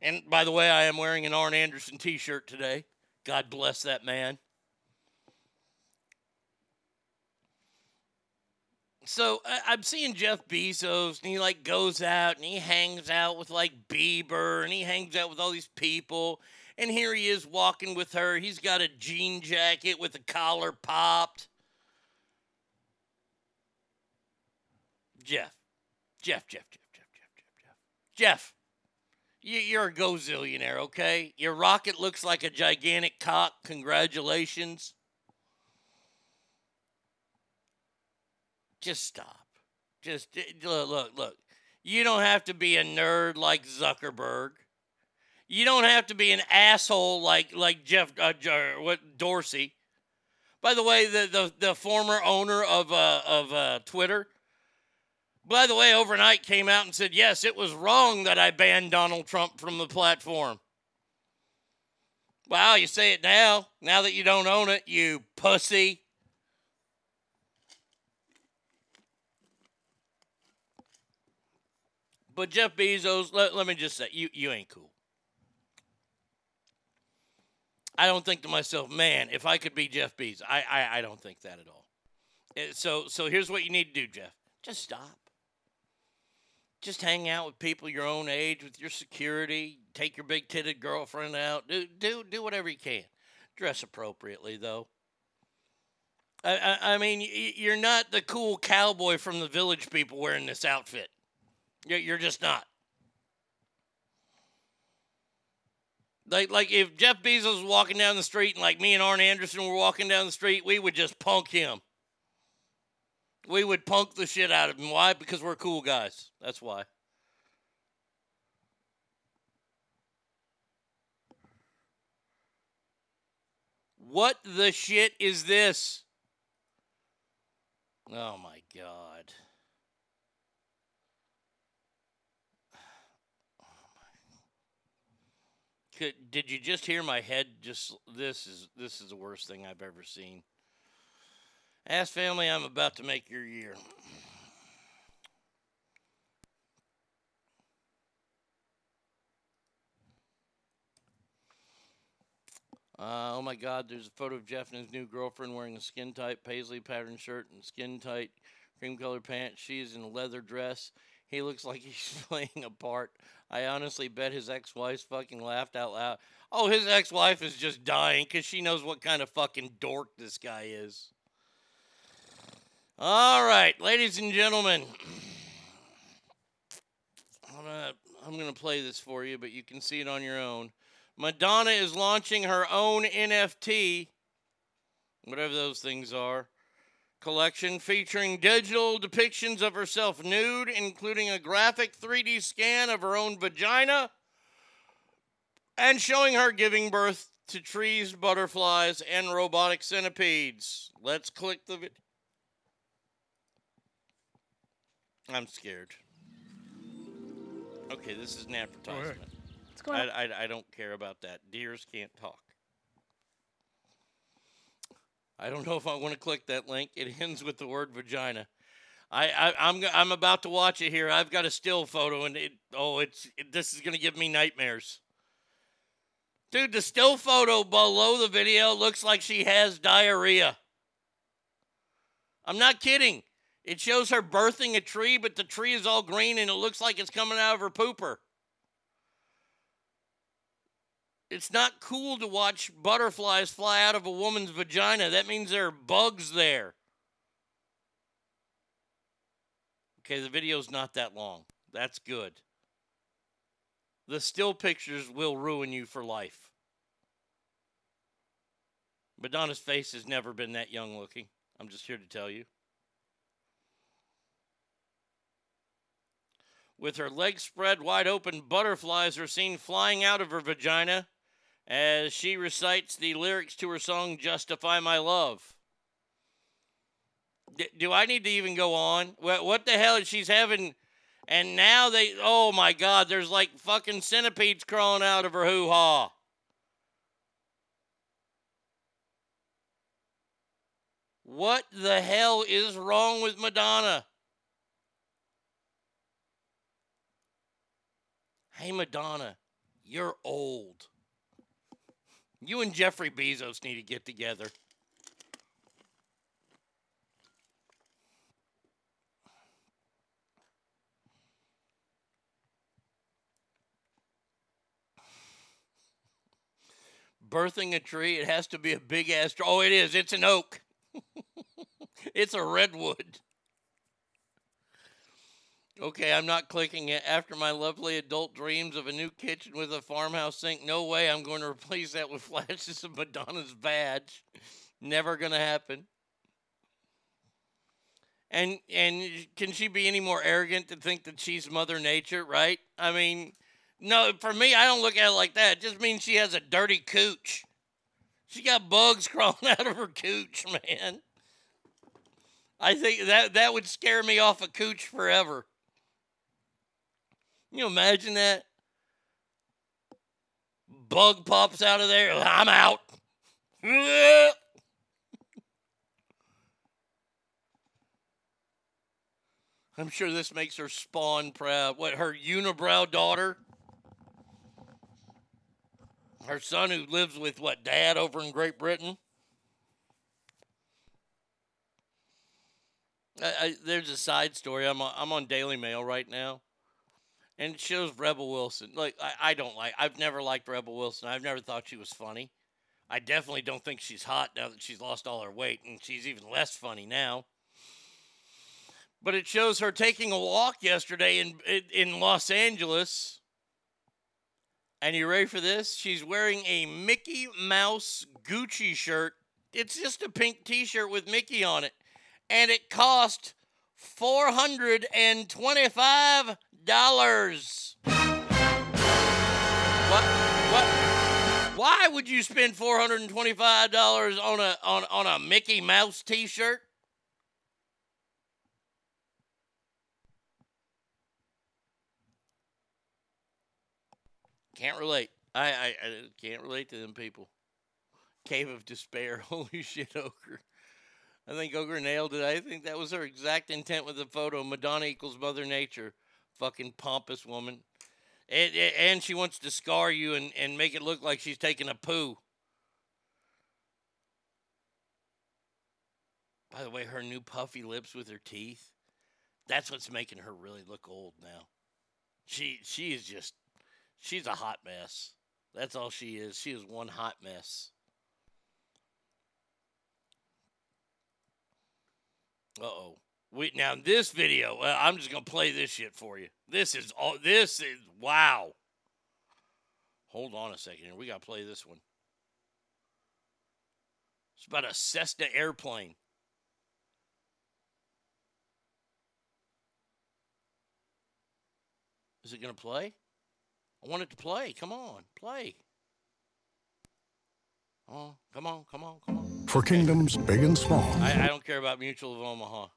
And by the way, I am wearing an Arn Anderson t shirt today. God bless that man. So I'm seeing Jeff Bezos, and he like goes out and he hangs out with like Bieber, and he hangs out with all these people. And here he is walking with her. He's got a jean jacket with the collar popped. Jeff, Jeff, Jeff, Jeff, Jeff, Jeff, Jeff, Jeff, Jeff. You're a gozillionaire, okay? Your rocket looks like a gigantic cock. Congratulations. Just stop. Just look, look, look. You don't have to be a nerd like Zuckerberg. You don't have to be an asshole like like Jeff uh, what Dorsey. By the way, the the, the former owner of uh, of uh, Twitter by the way, overnight came out and said, yes, it was wrong that I banned Donald Trump from the platform. Wow, you say it now, now that you don't own it, you pussy. But Jeff Bezos, let, let me just say, you you ain't cool. I don't think to myself, man, if I could be Jeff Bezos, I I, I don't think that at all. Uh, So so here's what you need to do, Jeff. Just stop. Just hang out with people your own age, with your security. Take your big titted girlfriend out. Do do do whatever you can. Dress appropriately, though. I, I, I mean, you're not the cool cowboy from the village people wearing this outfit. You're, just not. Like, like if Jeff Bezos was walking down the street and like me and Arn Anderson were walking down the street, we would just punk him. We would punk the shit out of him. Why? Because we're cool guys. That's why. What the shit is this? Oh my god. Could, did you just hear my head just this is this is the worst thing I've ever seen. Ask family I'm about to make your year. Uh, oh my God, there's a photo of Jeff and his new girlfriend wearing a skin tight paisley pattern shirt and skin tight cream colored pants. She's in a leather dress. He looks like he's playing a part. I honestly bet his ex wife's fucking laughed out loud. Oh, his ex wife is just dying because she knows what kind of fucking dork this guy is. All right, ladies and gentlemen. I'm gonna, I'm gonna play this for you, but you can see it on your own. Madonna is launching her own NFT, whatever those things are, collection featuring digital depictions of herself nude, including a graphic 3D scan of her own vagina, and showing her giving birth to trees, butterflies, and robotic centipedes. Let's click the video. I'm scared. Okay, this is an advertisement. What's going on? I, I, I don't care about that. Deers can't talk. I don't know if I want to click that link. It ends with the word vagina. I, I I'm I'm about to watch it here. I've got a still photo, and it oh it's it, this is gonna give me nightmares. Dude, the still photo below the video looks like she has diarrhea. I'm not kidding. It shows her birthing a tree, but the tree is all green and it looks like it's coming out of her pooper. It's not cool to watch butterflies fly out of a woman's vagina. That means there are bugs there. Okay, the video's not that long. That's good. The still pictures will ruin you for life. Madonna's face has never been that young looking. I'm just here to tell you. With her legs spread wide open, butterflies are seen flying out of her vagina as she recites the lyrics to her song Justify My Love. D- do I need to even go on? What, what the hell is she's having? And now they, oh my God, there's like fucking centipedes crawling out of her hoo ha. What the hell is wrong with Madonna? Hey, Madonna, you're old. You and Jeffrey Bezos need to get together. Birthing a tree, it has to be a big ass. Oh, it is. It's an oak. it's a redwood. Okay, I'm not clicking it. After my lovely adult dreams of a new kitchen with a farmhouse sink, no way I'm going to replace that with flashes of Madonna's badge. Never going to happen. And and can she be any more arrogant to think that she's Mother Nature, right? I mean, no, for me, I don't look at it like that. It just means she has a dirty cooch. She got bugs crawling out of her cooch, man. I think that that would scare me off a cooch forever. Can you imagine that? Bug pops out of there. I'm out. I'm sure this makes her spawn proud. What, her unibrow daughter? Her son who lives with what, dad over in Great Britain? I, I, there's a side story. I'm I'm on Daily Mail right now, and it shows Rebel Wilson. Like I, I don't like. I've never liked Rebel Wilson. I've never thought she was funny. I definitely don't think she's hot now that she's lost all her weight, and she's even less funny now. But it shows her taking a walk yesterday in in, Los Angeles. And you ready for this? She's wearing a Mickey Mouse Gucci shirt. It's just a pink T-shirt with Mickey on it and it cost four hundred and twenty-five dollars. What? What? Why would you spend four hundred and twenty-five dollars on a on on a Mickey Mouse T-shirt? Can't relate. I, I I can't relate to them people. Cave of Despair. Holy shit, Ogre. I think Ogre nailed it. I think that was her exact intent with the photo. Madonna equals Mother Nature. Fucking pompous woman. And, and she wants to scar you and, and make it look like she's taking a poo. By the way, her new puffy lips with her teeth. That's what's making her really look old now. She she is just she's a hot mess. That's all she is. She is one hot mess. Uh oh. We now this video. Uh, I'm just gonna play this shit for you. This is all. This is wow. Hold on a second here. We gotta play this one. It's about a Cessna airplane. Is it gonna play? I want it to play. Come on, play. Oh, come on, come on, come on. For kingdoms big and small. I, I don't care about Mutual of Omaha.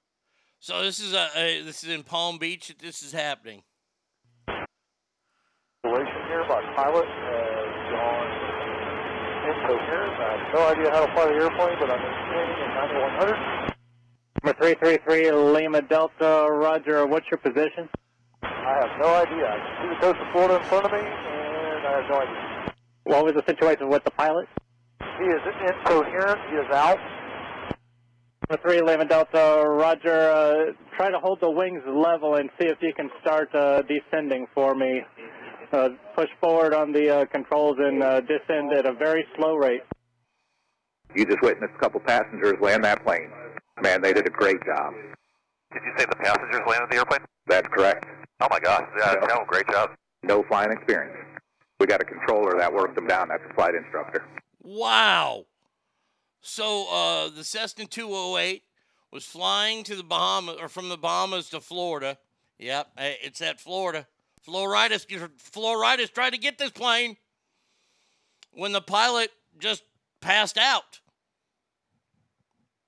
So this is a, a this is in Palm Beach. that This is happening. Relation here by pilot uh, John incoherent. I have no idea how to fly the airplane, but I'm maintaining in 9100. Number 333 Lima Delta, Roger. What's your position? I have no idea. I can see the coast of Florida in front of me, and I have no idea. What was the situation with the pilot? He is incoherent. He is out. Number 3 Lima Delta, Roger. Uh, try to hold the wings level and see if you can start uh, descending for me. Uh, push forward on the uh, controls and uh, descend at a very slow rate. You just witnessed a couple passengers land that plane. Man, they did a great job. Did you say the passengers landed the airplane? That's correct. Oh my gosh, yeah, no, great job. No flying experience. We got a controller that worked them down. That's a flight instructor. Wow. So uh, the Cessna 208 was flying to the Bahamas or from the Bahamas to Florida. Yep, eh, it's at Florida. Floridas, Floridas tried to get this plane when the pilot just passed out.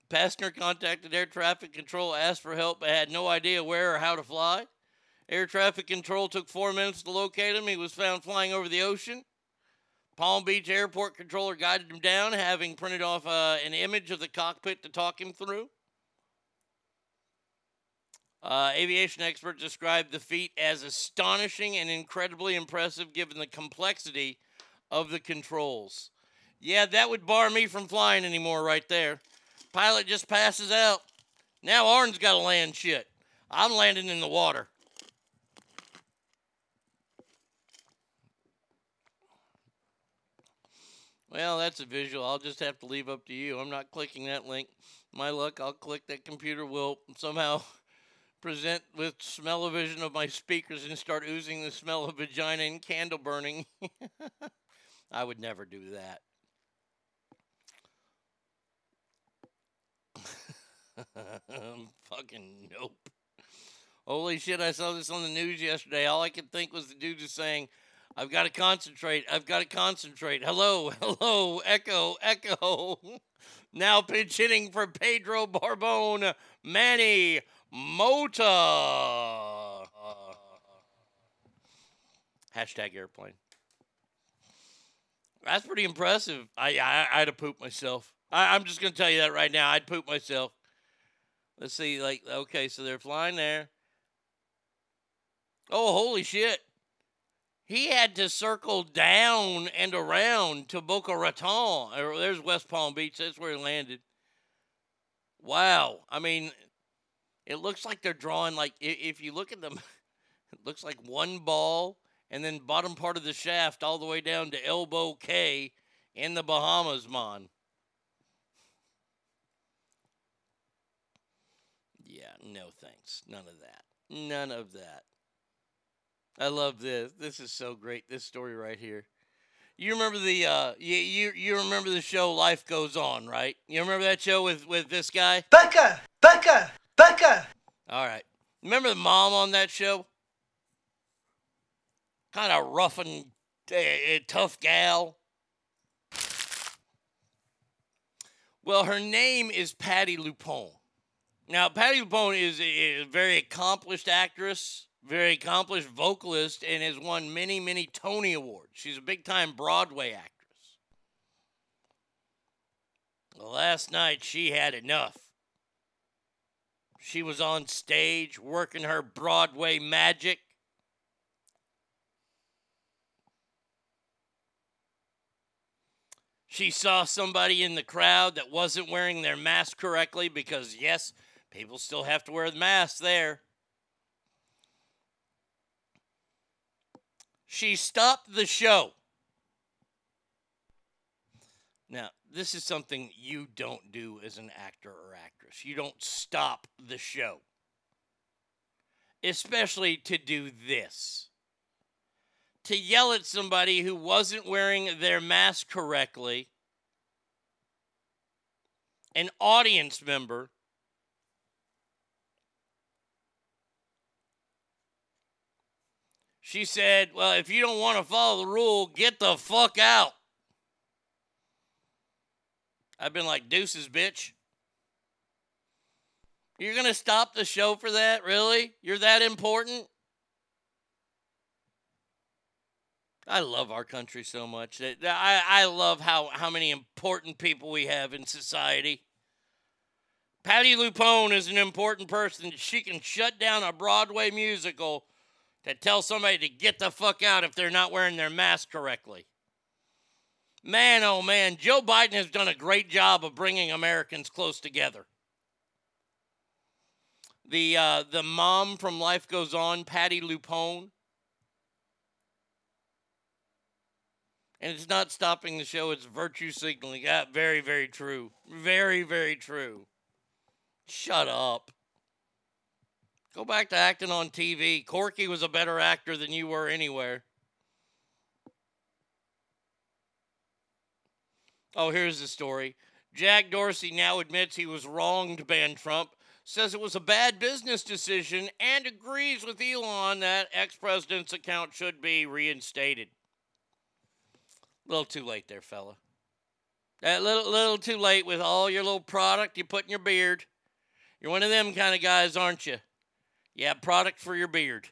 Passenger contacted air traffic control, asked for help, but had no idea where or how to fly. Air traffic control took four minutes to locate him. He was found flying over the ocean. Palm Beach airport controller guided him down, having printed off uh, an image of the cockpit to talk him through. Uh, aviation experts described the feat as astonishing and incredibly impressive given the complexity of the controls. Yeah, that would bar me from flying anymore right there. Pilot just passes out. Now Arden's got to land shit. I'm landing in the water. Well, that's a visual. I'll just have to leave up to you. I'm not clicking that link. My luck, I'll click that computer will somehow present with smell-o-vision of my speakers and start oozing the smell of vagina and candle burning. I would never do that. Fucking nope. Holy shit, I saw this on the news yesterday. All I could think was the dude just saying, I've got to concentrate. I've got to concentrate. Hello, hello, echo, echo. now pinch hitting for Pedro Borbon, Manny Mota. Hashtag airplane. That's pretty impressive. I, I I'd have pooped myself. I, I'm just gonna tell you that right now. I'd poop myself. Let's see, like, okay, so they're flying there. Oh, holy shit. He had to circle down and around to Boca Raton. There's West Palm Beach. That's where he landed. Wow. I mean, it looks like they're drawing like if you look at them, it looks like one ball and then bottom part of the shaft all the way down to Elbow Cay in the Bahamas, mon. Yeah, no thanks. None of that. None of that. I love this. This is so great. This story right here. You remember the uh you you, you remember the show Life Goes On, right? You remember that show with with this guy? Becca! Becca! Becca! All right. Remember the mom on that show? Kind of rough and uh, tough gal. Well, her name is Patti LuPone. Now, Patti LuPone is a, a very accomplished actress, very accomplished vocalist, and has won many, many Tony Awards. She's a big time Broadway actress. Well, last night she had enough. She was on stage working her Broadway magic. She saw somebody in the crowd that wasn't wearing their mask correctly because, yes, people still have to wear the mask there. She stopped the show. Now, this is something you don't do as an actor or actress. You don't stop the show, especially to do this. To yell at somebody who wasn't wearing their mask correctly, an audience member. She said, Well, if you don't want to follow the rule, get the fuck out. I've been like, deuces, bitch. You're going to stop the show for that? Really? You're that important? I love our country so much. I, I love how, how many important people we have in society. Patti LuPone is an important person. She can shut down a Broadway musical to tell somebody to get the fuck out if they're not wearing their mask correctly. Man, oh man, Joe Biden has done a great job of bringing Americans close together. The uh, the mom from Life Goes On, Patti LuPone, and it's not stopping the show; it's virtue signaling. Yeah, very, very true. Very, very true. Shut up. Go back to acting on TV. Corky was a better actor than you were anywhere. Oh, here's the story. Jack Dorsey now admits he was wrong to ban Trump, says it was a bad business decision, and agrees with Elon that ex president's account should be reinstated. A little too late there, fella. A little, little too late with all your little product you put in your beard. You're one of them kind of guys, aren't you? You have product for your beard.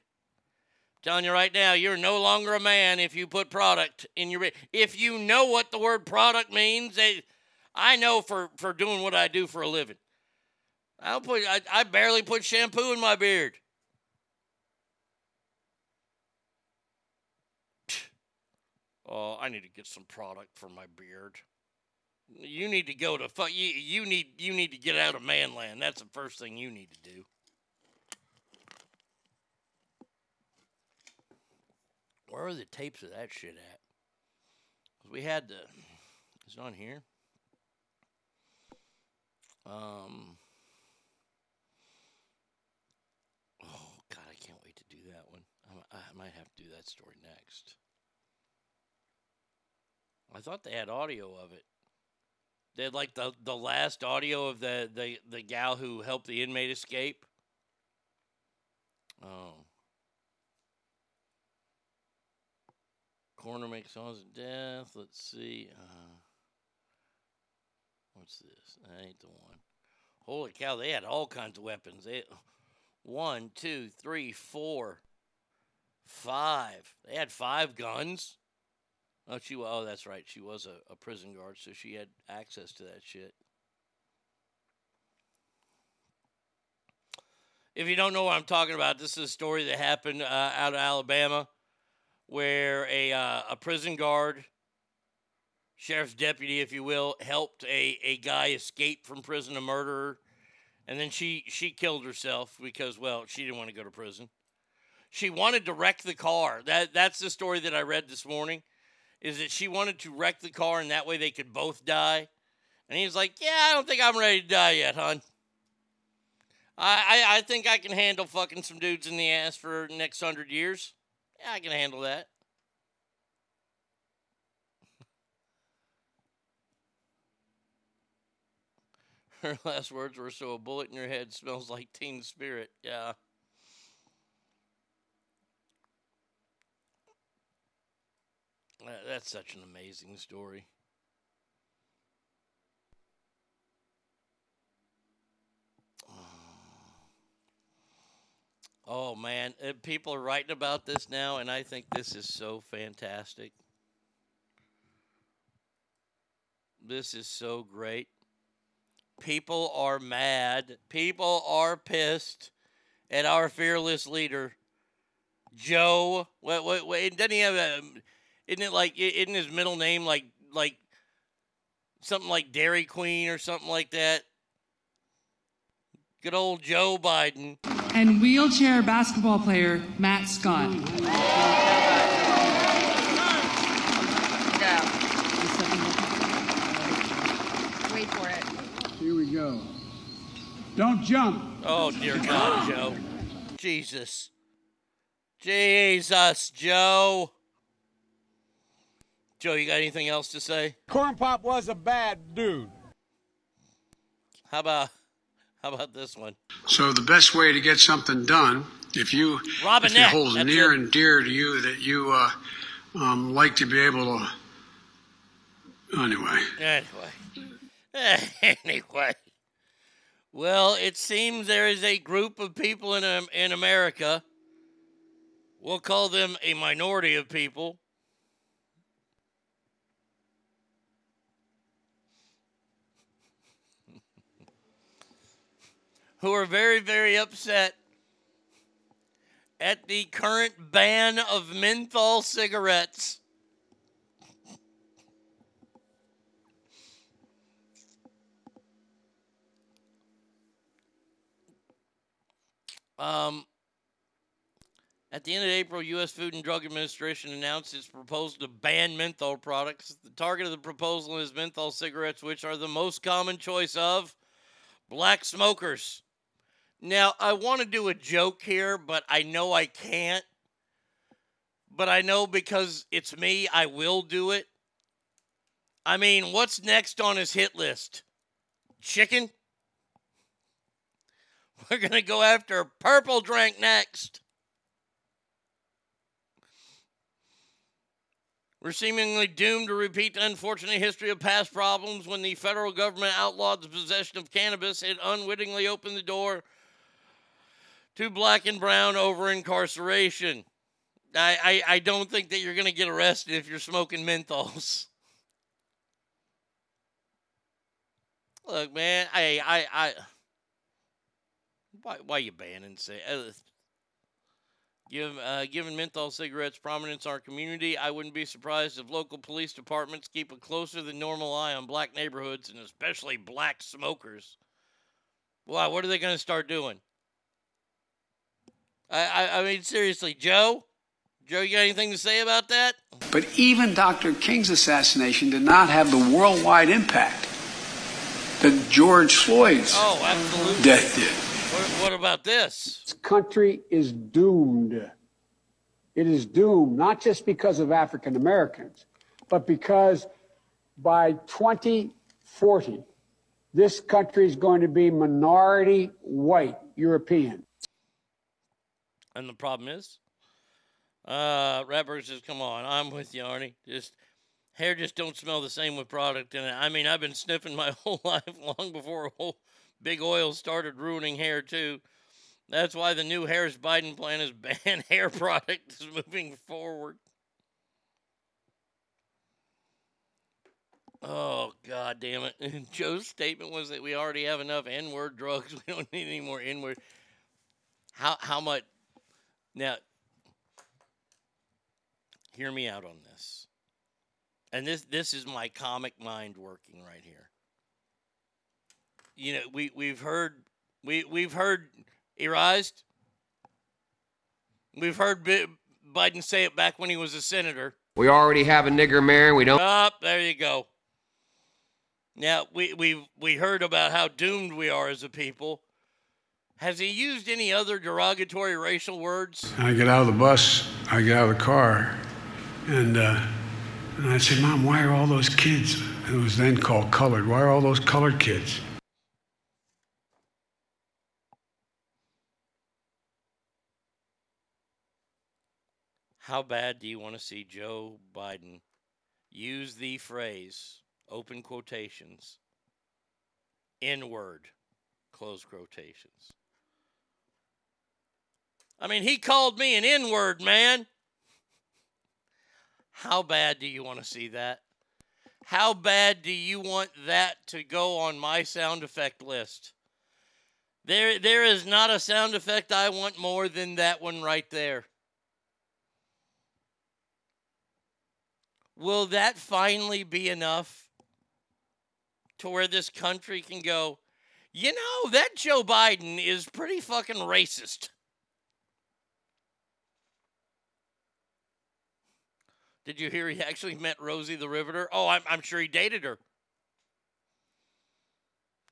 telling you right now, you're no longer a man if you put product in your beard. If you know what the word product means, they, I know for, for doing what I do for a living. I put I, I barely put shampoo in my beard. Oh, I need to get some product for my beard. You need to go to fuck you, you need you need to get out of manland. That's the first thing you need to do. Where are the tapes of that shit at? 'Cause we had the is it on here? Um Oh god, I can't wait to do that one. I, I might have to do that story next. I thought they had audio of it. They had like the, the last audio of the, the, the gal who helped the inmate escape. Oh. Coroner makes cause of death. Let's see. Uh, what's this? That ain't the one. Holy cow, they had all kinds of weapons. They one, two, three, four, five. They had five guns. Oh, she. Oh, that's right. She was a, a prison guard, so she had access to that shit. If you don't know what I'm talking about, this is a story that happened uh, out of Alabama where a, uh, a prison guard, sheriff's deputy, if you will, helped a, a guy escape from prison, a murderer. And then she, she killed herself because, well, she didn't want to go to prison. She wanted to wreck the car. That, that's the story that I read this morning, is that she wanted to wreck the car and that way they could both die. And he's like, Yeah, I don't think I'm ready to die yet, hon. I, I, I think I can handle fucking some dudes in the ass for next hundred years. Yeah, I can handle that. Her last words were so a bullet in your head smells like teen spirit. Yeah. That's such an amazing story. Oh man, uh, people are writing about this now, and I think this is so fantastic. This is so great. People are mad. People are pissed at our fearless leader, Joe. What? What? what doesn't he have a? Isn't it like? Isn't his middle name like like something like Dairy Queen or something like that? Good old Joe Biden. And wheelchair basketball player Matt Scott. Wait for it. Here we go. Don't jump. Oh dear God, Joe. Jesus. Jesus, Joe. Joe, you got anything else to say? Corn Pop was a bad dude. How about how about this one? So the best way to get something done, if you if it holds near it. and dear to you that you uh, um, like to be able to. Anyway, Anyway. anyway. Well, it seems there is a group of people in um, in America. We'll call them a minority of people. Who are very, very upset at the current ban of menthol cigarettes. Um, at the end of April, U.S. Food and Drug Administration announced its proposal to ban menthol products. The target of the proposal is menthol cigarettes, which are the most common choice of black smokers. Now, I want to do a joke here, but I know I can't. But I know because it's me, I will do it. I mean, what's next on his hit list? Chicken? We're going to go after Purple Drink next. We're seemingly doomed to repeat the unfortunate history of past problems when the federal government outlawed the possession of cannabis. It unwittingly opened the door to black and brown over incarceration. I, I, I don't think that you're going to get arrested if you're smoking menthols. Look, man, I, I, I, why, why you banning say, uh, give, uh, menthol cigarettes prominence in our community? I wouldn't be surprised if local police departments keep a closer than normal eye on black neighborhoods and especially black smokers. Wow, what are they going to start doing? I, I, I mean, seriously, Joe? Joe, you got anything to say about that? but even Dr. King's assassination did not have the worldwide impact that George Floyd's Oh, absolutely. death did. What, what about this? This country is doomed. It is doomed, not just because of African Americans, but because by 2040, this country is going to be minority white European. And the problem is, uh, Ratbird says, "Come on, I'm with you, Arnie. Just hair just don't smell the same with product in it. I mean, I've been sniffing my whole life long before whole big oil started ruining hair too. That's why the new Harris Biden plan is ban hair products moving forward. Oh God damn it! And Joe's statement was that we already have enough N-word drugs. We don't need any more N-word. How how much now hear me out on this. And this this is my comic mind working right here. You know, we we've heard we we've heard erased. We've heard Bi- Biden say it back when he was a senator. We already have a nigger mayor. We don't. Up there you go. Now we we we heard about how doomed we are as a people. Has he used any other derogatory racial words? I get out of the bus, I get out of the car, and, uh, and I said, Mom, why are all those kids? It was then called colored. Why are all those colored kids? How bad do you want to see Joe Biden use the phrase, open quotations, N word, close quotations? I mean, he called me an N word, man. How bad do you want to see that? How bad do you want that to go on my sound effect list? There, there is not a sound effect I want more than that one right there. Will that finally be enough to where this country can go, you know, that Joe Biden is pretty fucking racist? Did you hear he actually met Rosie the Riveter? Oh, I'm, I'm sure he dated her.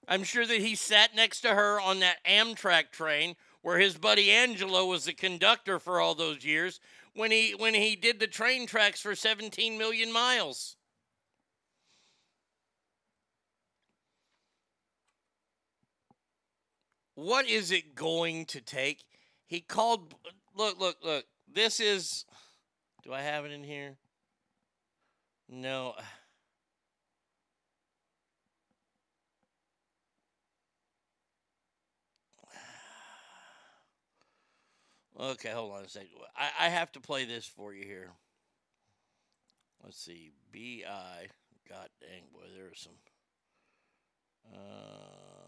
I'm sure that he sat next to her on that Amtrak train where his buddy Angelo was the conductor for all those years when he when he did the train tracks for 17 million miles. What is it going to take? He called look look look. This is do I have it in here? No. Okay, hold on a second. I, I have to play this for you here. Let's see. B I. God dang, boy, there's some. Uh,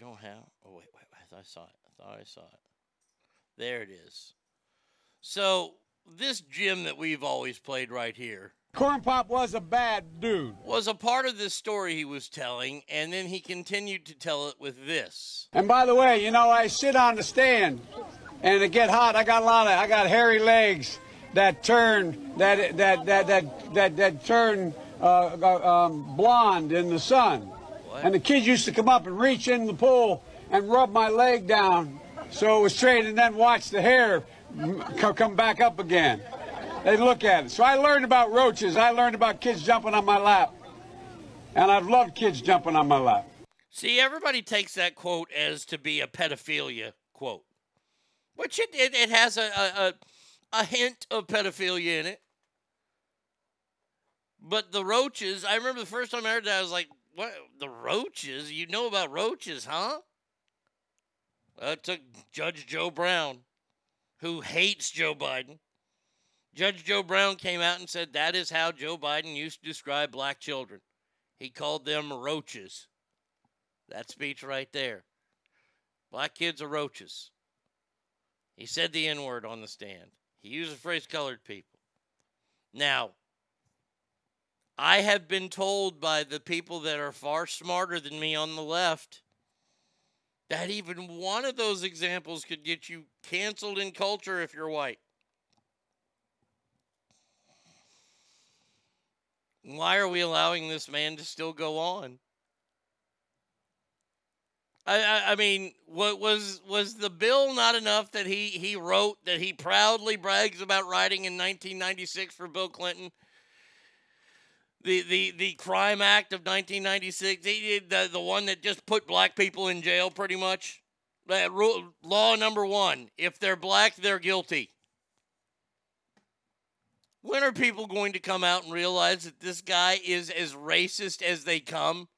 don't have. Oh, wait, wait, I thought I saw it. I thought I saw it. There it is. So, this gym that we've always played right here Corn Pop was a bad dude. was a part of this story he was telling, and then he continued to tell it with this. And by the way, you know, I sit on the stand and it get hot. I got a lot of, I got hairy legs that turn, that, that, that, that, that, that turn uh, uh, um, blonde in the sun. And the kids used to come up and reach in the pool and rub my leg down so it was straight and then watch the hair come back up again. They'd look at it. So I learned about roaches. I learned about kids jumping on my lap. And I've loved kids jumping on my lap. See, everybody takes that quote as to be a pedophilia quote, which it, it, it has a, a, a hint of pedophilia in it. But the roaches, I remember the first time I heard that, I was like, what? The roaches? You know about roaches, huh? Well, it took Judge Joe Brown, who hates Joe Biden. Judge Joe Brown came out and said that is how Joe Biden used to describe black children. He called them roaches. That speech right there. Black kids are roaches. He said the N word on the stand. He used the phrase colored people. Now, I have been told by the people that are far smarter than me on the left that even one of those examples could get you canceled in culture if you're white. Why are we allowing this man to still go on? I, I, I mean, what was was the bill not enough that he he wrote that he proudly brags about writing in 1996 for Bill Clinton? The the the Crime Act of 1996, he the the one that just put black people in jail, pretty much. That rule, law number one: if they're black, they're guilty. When are people going to come out and realize that this guy is as racist as they come?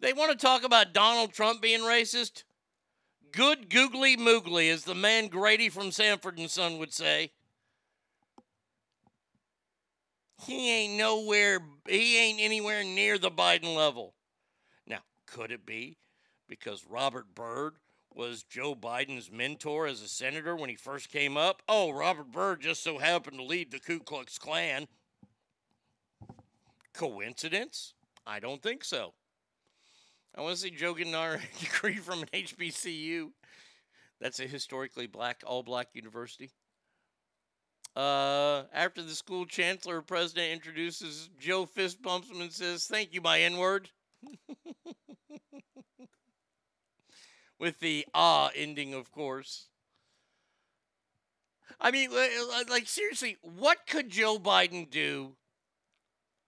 They want to talk about Donald Trump being racist? Good googly moogly, as the man Grady from Sanford and Son would say. He ain't nowhere, he ain't anywhere near the Biden level. Now, could it be because Robert Byrd was Joe Biden's mentor as a senator when he first came up? Oh, Robert Byrd just so happened to lead the Ku Klux Klan. Coincidence? I don't think so. I want to see Joe get an degree from an HBCU. That's a historically black, all black university. Uh, after the school chancellor or president introduces, Joe fist bumps him and says, Thank you, my N word. With the ah ending, of course. I mean, like, seriously, what could Joe Biden do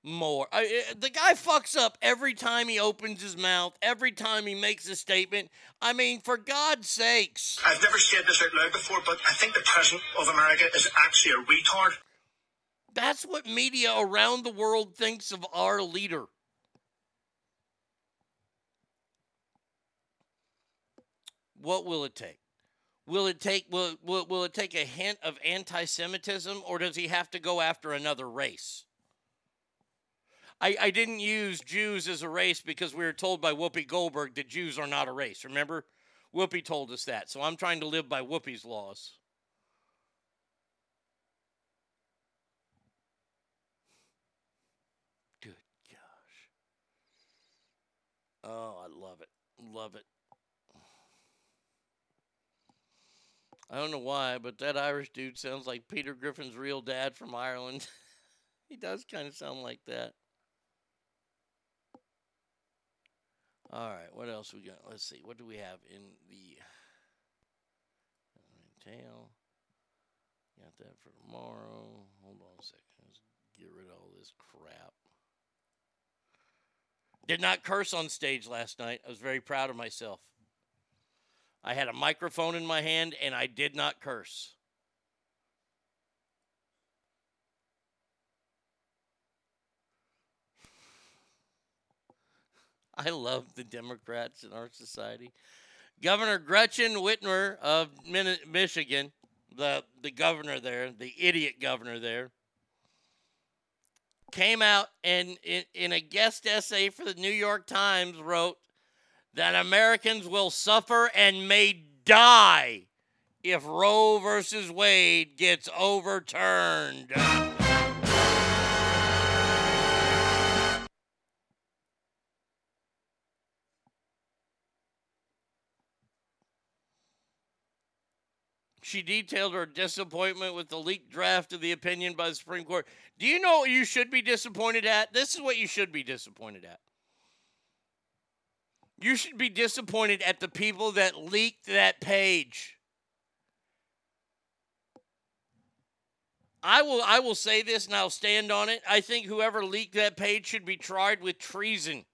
more. I, eh, the guy fucks up every time he opens his mouth, every time he makes a statement. I mean, for God's sakes. I've never said this out loud before, but I think the president of America is actually a retard. That's what media around the world thinks of our leader. What will it take? Will it take will, will, will it take a hint of anti-Semitism or does he have to go after another race? I, I didn't use Jews as a race because we were told by Whoopi Goldberg that Jews are not a race. Remember? Whoopi told us that. So I'm trying to live by Whoopi's laws. Good gosh. Oh, I love it. Love it. I don't know why, but that Irish dude sounds like Peter Griffin's real dad from Ireland. he does kind of sound like that. All right, what else we got? Let's see. What do we have in the uh, tail? Got that for tomorrow. Hold on a second. Let's get rid of all this crap. Did not curse on stage last night. I was very proud of myself. I had a microphone in my hand and I did not curse. I love the Democrats in our society. Governor Gretchen Whitmer of Michigan, the, the governor there, the idiot governor there, came out and in, in a guest essay for the New York Times wrote that Americans will suffer and may die if Roe versus Wade gets overturned. She detailed her disappointment with the leaked draft of the opinion by the Supreme Court. Do you know what you should be disappointed at? This is what you should be disappointed at. You should be disappointed at the people that leaked that page. I will I will say this and I'll stand on it. I think whoever leaked that page should be tried with treason.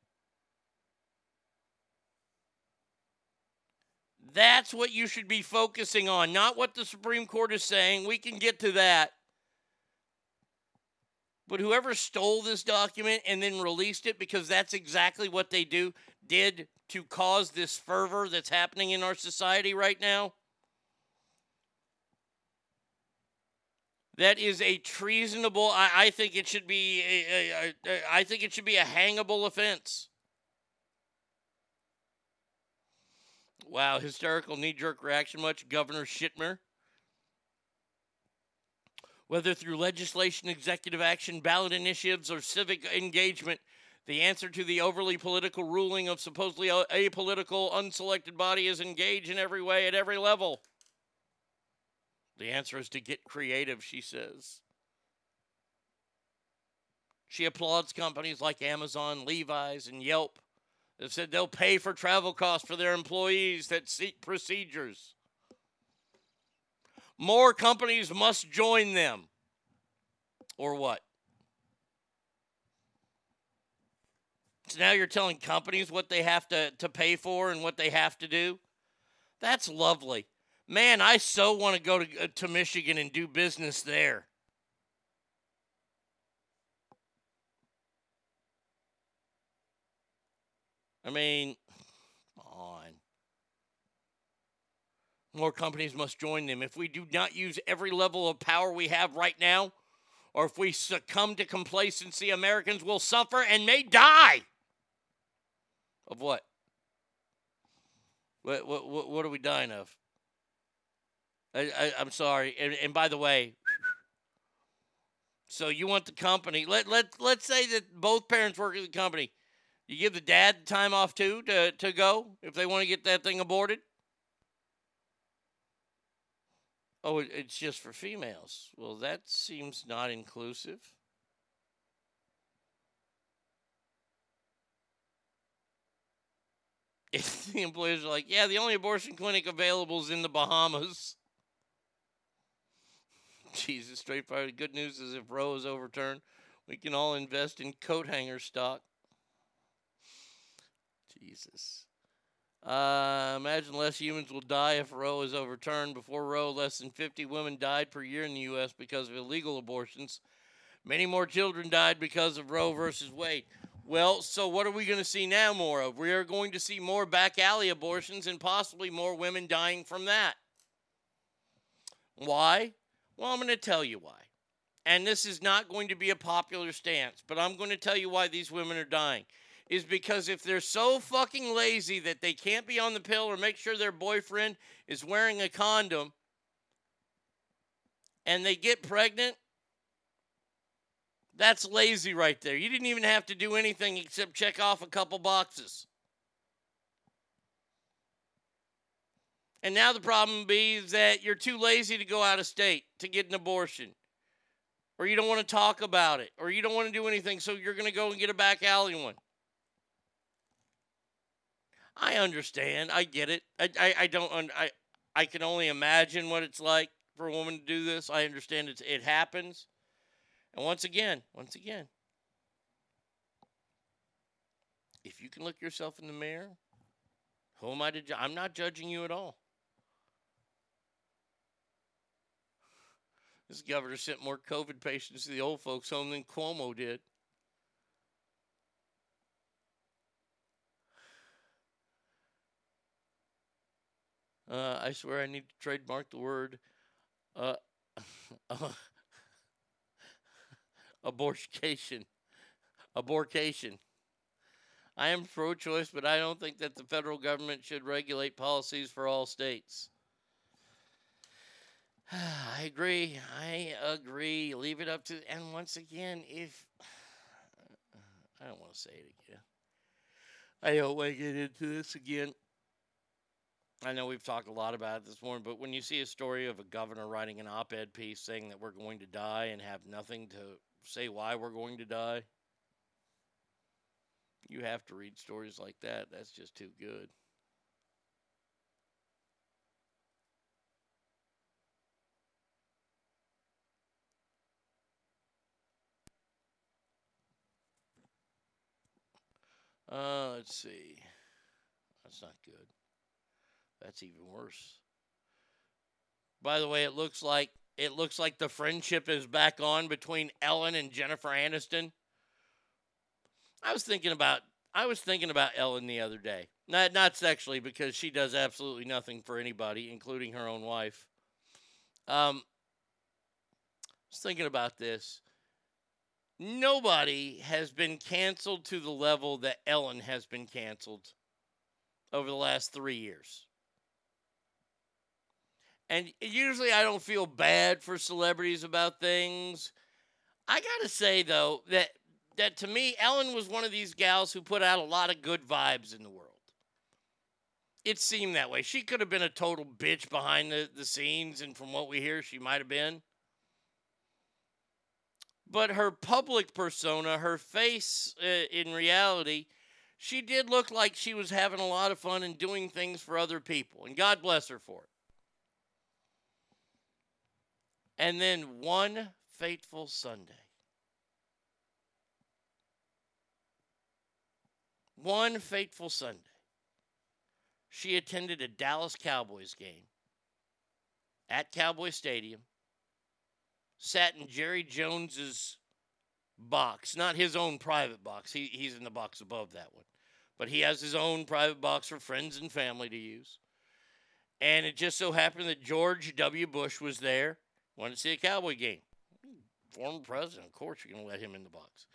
That's what you should be focusing on, not what the Supreme Court is saying. We can get to that. But whoever stole this document and then released it, because that's exactly what they do, did to cause this fervor that's happening in our society right now. That is a treasonable. I, I think it should be. A, a, a, I think it should be a hangable offense. Wow, hysterical knee jerk reaction much, Governor Shitmer. Whether through legislation, executive action, ballot initiatives, or civic engagement, the answer to the overly political ruling of supposedly apolitical, unselected body is engage in every way at every level. The answer is to get creative, she says. She applauds companies like Amazon, Levi's, and Yelp They've said they'll pay for travel costs for their employees that seek procedures. More companies must join them. Or what? So now you're telling companies what they have to, to pay for and what they have to do? That's lovely. Man, I so want to go to, uh, to Michigan and do business there. I mean, come on. More companies must join them. If we do not use every level of power we have right now, or if we succumb to complacency, Americans will suffer and may die. Of what? What, what, what, are we dying of? I, I'm sorry. And, and by the way, so you want the company? Let let let's say that both parents work at the company. You give the dad time off too to to go if they want to get that thing aborted. Oh, it's just for females. Well, that seems not inclusive. If the employers are like, yeah, the only abortion clinic available is in the Bahamas. Jesus, straightforward. The good news is if Roe is overturned, we can all invest in coat hanger stock. Jesus. Uh, imagine less humans will die if Roe is overturned. Before Roe, less than 50 women died per year in the U.S. because of illegal abortions. Many more children died because of Roe versus Wade. Well, so what are we going to see now more of? We are going to see more back alley abortions and possibly more women dying from that. Why? Well, I'm going to tell you why. And this is not going to be a popular stance, but I'm going to tell you why these women are dying. Is because if they're so fucking lazy that they can't be on the pill or make sure their boyfriend is wearing a condom and they get pregnant, that's lazy right there. You didn't even have to do anything except check off a couple boxes. And now the problem be that you're too lazy to go out of state to get an abortion. Or you don't want to talk about it. Or you don't want to do anything, so you're going to go and get a back alley one. I understand. I get it. I, I, I don't. I I can only imagine what it's like for a woman to do this. I understand it's, it happens. And once again, once again, if you can look yourself in the mirror, who am I to? Ju- I'm not judging you at all. This governor sent more COVID patients to the old folks' home than Cuomo did. Uh, I swear I need to trademark the word uh, abortion. Aborcation. I am pro choice, but I don't think that the federal government should regulate policies for all states. I agree. I agree. Leave it up to. And once again, if. I don't want to say it again. I don't want to get into this again. I know we've talked a lot about it this morning, but when you see a story of a governor writing an op ed piece saying that we're going to die and have nothing to say why we're going to die, you have to read stories like that. That's just too good. Uh, let's see. That's not good. That's even worse. By the way, it looks like it looks like the friendship is back on between Ellen and Jennifer Aniston. I was thinking about I was thinking about Ellen the other day. Not not sexually because she does absolutely nothing for anybody, including her own wife. Um I was thinking about this. Nobody has been canceled to the level that Ellen has been canceled over the last 3 years. And usually I don't feel bad for celebrities about things. I got to say though that that to me Ellen was one of these gals who put out a lot of good vibes in the world. It seemed that way. She could have been a total bitch behind the, the scenes and from what we hear she might have been. But her public persona, her face uh, in reality, she did look like she was having a lot of fun and doing things for other people. And God bless her for it. And then one fateful Sunday, one fateful Sunday, she attended a Dallas Cowboys game at Cowboy Stadium, sat in Jerry Jones's box, not his own private box. He, he's in the box above that one. But he has his own private box for friends and family to use. And it just so happened that George W. Bush was there wanted to see a Cowboy game. former president. Of course, you're going to let him in the box.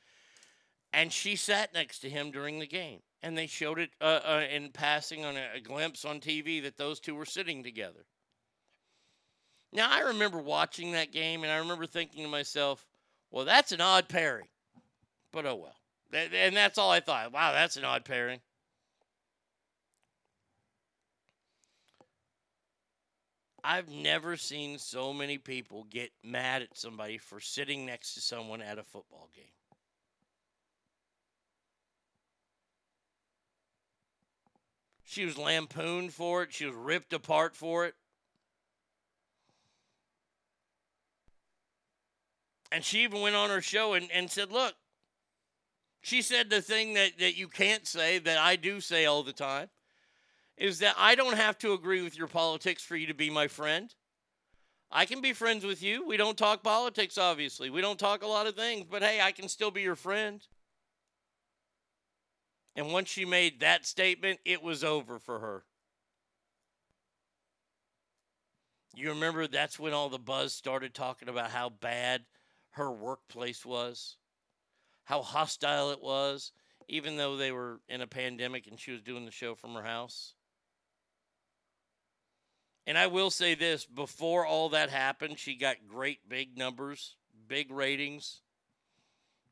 And she sat next to him during the game. And they showed it uh, uh, in passing on a, a glimpse on TV that those two were sitting together. Now, I remember watching that game and I remember thinking to myself, well, that's an odd pairing. But oh well. And that's all I thought. Wow, that's an odd pairing. I've never seen so many people get mad at somebody for sitting next to someone at a football game. She was lampooned for it. She was ripped apart for it. And she even went on her show and, and said, Look, she said the thing that, that you can't say, that I do say all the time, is that I don't have to agree with your politics for you to be my friend. I can be friends with you. We don't talk politics, obviously. We don't talk a lot of things, but hey, I can still be your friend. And once she made that statement, it was over for her. You remember that's when all the buzz started talking about how bad her workplace was, how hostile it was, even though they were in a pandemic and she was doing the show from her house. And I will say this before all that happened, she got great big numbers, big ratings.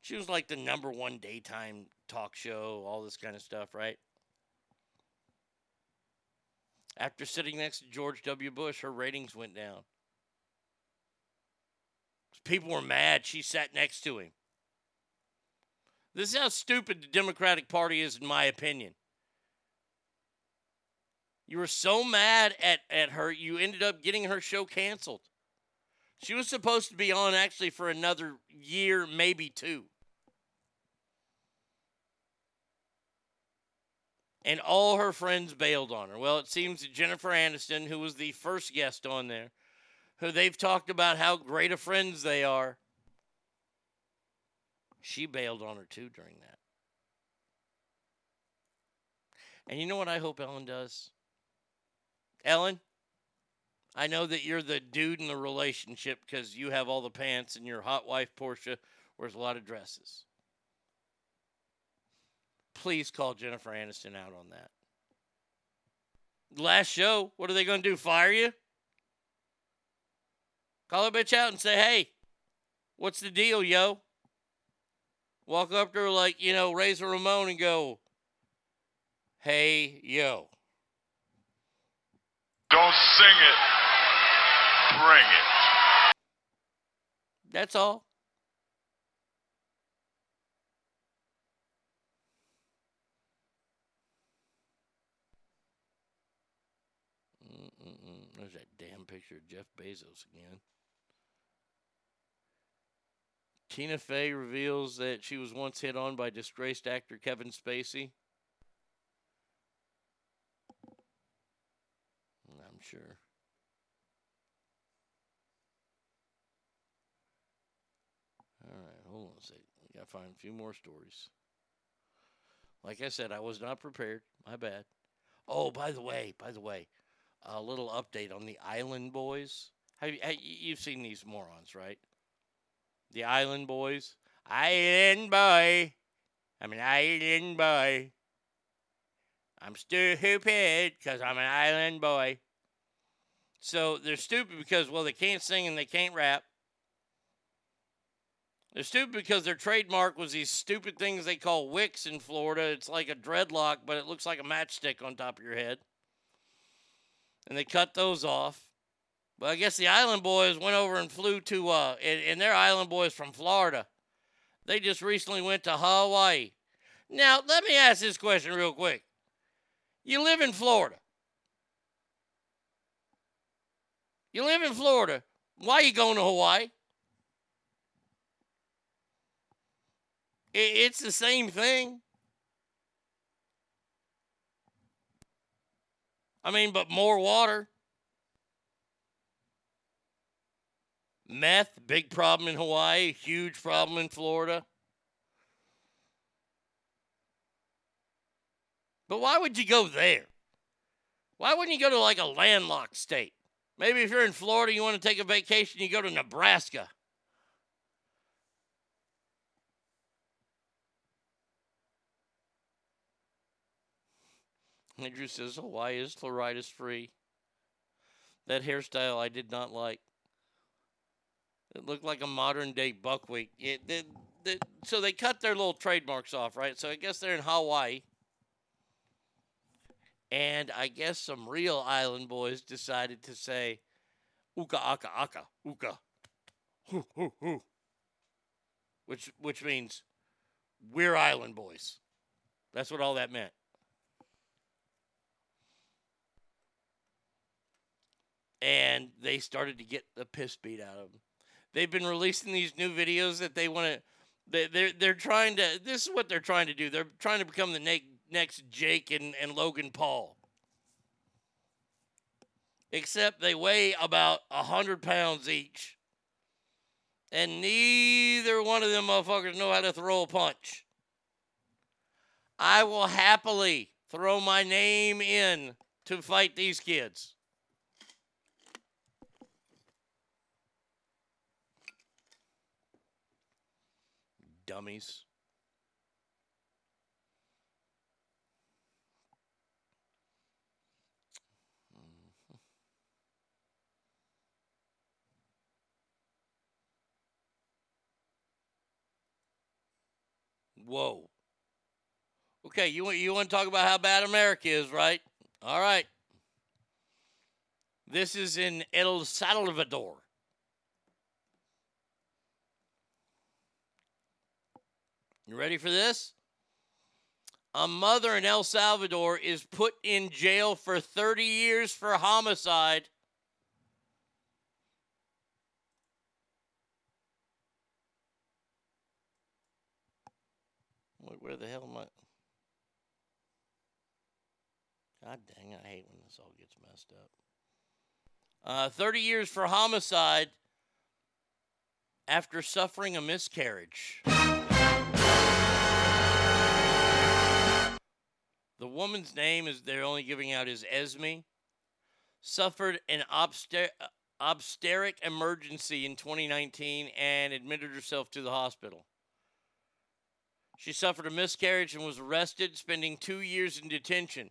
She was like the number one daytime talk show, all this kind of stuff, right? After sitting next to George W. Bush, her ratings went down. People were mad she sat next to him. This is how stupid the Democratic Party is, in my opinion. You were so mad at, at her, you ended up getting her show canceled. She was supposed to be on actually for another year, maybe two. And all her friends bailed on her. Well, it seems that Jennifer Aniston, who was the first guest on there, who they've talked about how great of friends they are, she bailed on her too during that. And you know what I hope Ellen does? Ellen, I know that you're the dude in the relationship because you have all the pants and your hot wife, Portia, wears a lot of dresses. Please call Jennifer Aniston out on that. Last show, what are they going to do? Fire you? Call a bitch out and say, hey, what's the deal, yo? Walk up to her like, you know, Razor Ramon and go, hey, yo. Don't sing it. Bring it. That's all. Mm-mm-mm. There's that damn picture of Jeff Bezos again. Tina Fey reveals that she was once hit on by disgraced actor Kevin Spacey. I'm sure. All right, hold on a second. We got to find a few more stories. Like I said, I was not prepared. My bad. Oh, by the way, by the way, a little update on the Island Boys. Have you, you- you've seen these morons, right? The Island Boys. Island boy. I'm an island boy. I'm stupid because I'm an island boy. So they're stupid because, well, they can't sing and they can't rap. They're stupid because their trademark was these stupid things they call wicks in Florida. It's like a dreadlock, but it looks like a matchstick on top of your head. And they cut those off. But I guess the Island Boys went over and flew to, uh, and, and they're Island Boys from Florida. They just recently went to Hawaii. Now, let me ask this question real quick. You live in Florida. You live in Florida. Why are you going to Hawaii? It's the same thing. I mean, but more water. Meth, big problem in Hawaii, huge problem in Florida. But why would you go there? Why wouldn't you go to like a landlocked state? Maybe if you're in Florida, you want to take a vacation, you go to Nebraska. Andrew says, Oh, why is chloritis free? That hairstyle I did not like. It looked like a modern day buckwheat. It, it, it, so they cut their little trademarks off, right? So I guess they're in Hawaii. And I guess some real island boys decided to say, Uka aka aka, Uka. Hoo, hoo, hoo. Which, which means we're island boys. That's what all that meant. And they started to get the piss beat out of them. They've been releasing these new videos that they want to. They, they're they're trying to. This is what they're trying to do. They're trying to become the ne- next Jake and, and Logan Paul. Except they weigh about a hundred pounds each, and neither one of them motherfuckers know how to throw a punch. I will happily throw my name in to fight these kids. Dummies. Whoa. Okay, you want you want to talk about how bad America is, right? All right. This is in El Salvador. You ready for this? A mother in El Salvador is put in jail for 30 years for homicide. Where the hell am I? God dang I hate when this all gets messed up. Uh, 30 years for homicide after suffering a miscarriage. The woman's name is they're only giving out is Esme. Suffered an obster- obstetric emergency in 2019 and admitted herself to the hospital. She suffered a miscarriage and was arrested, spending two years in detention.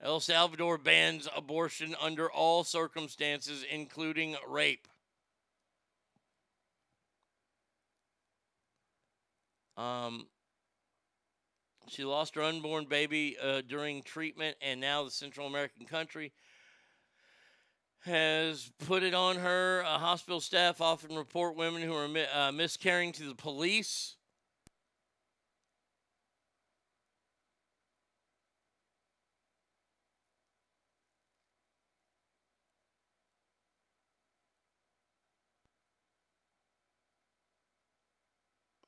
El Salvador bans abortion under all circumstances, including rape. Um, she lost her unborn baby uh, during treatment, and now the Central American country has put it on her. Uh, hospital staff often report women who are mi- uh, miscarrying to the police.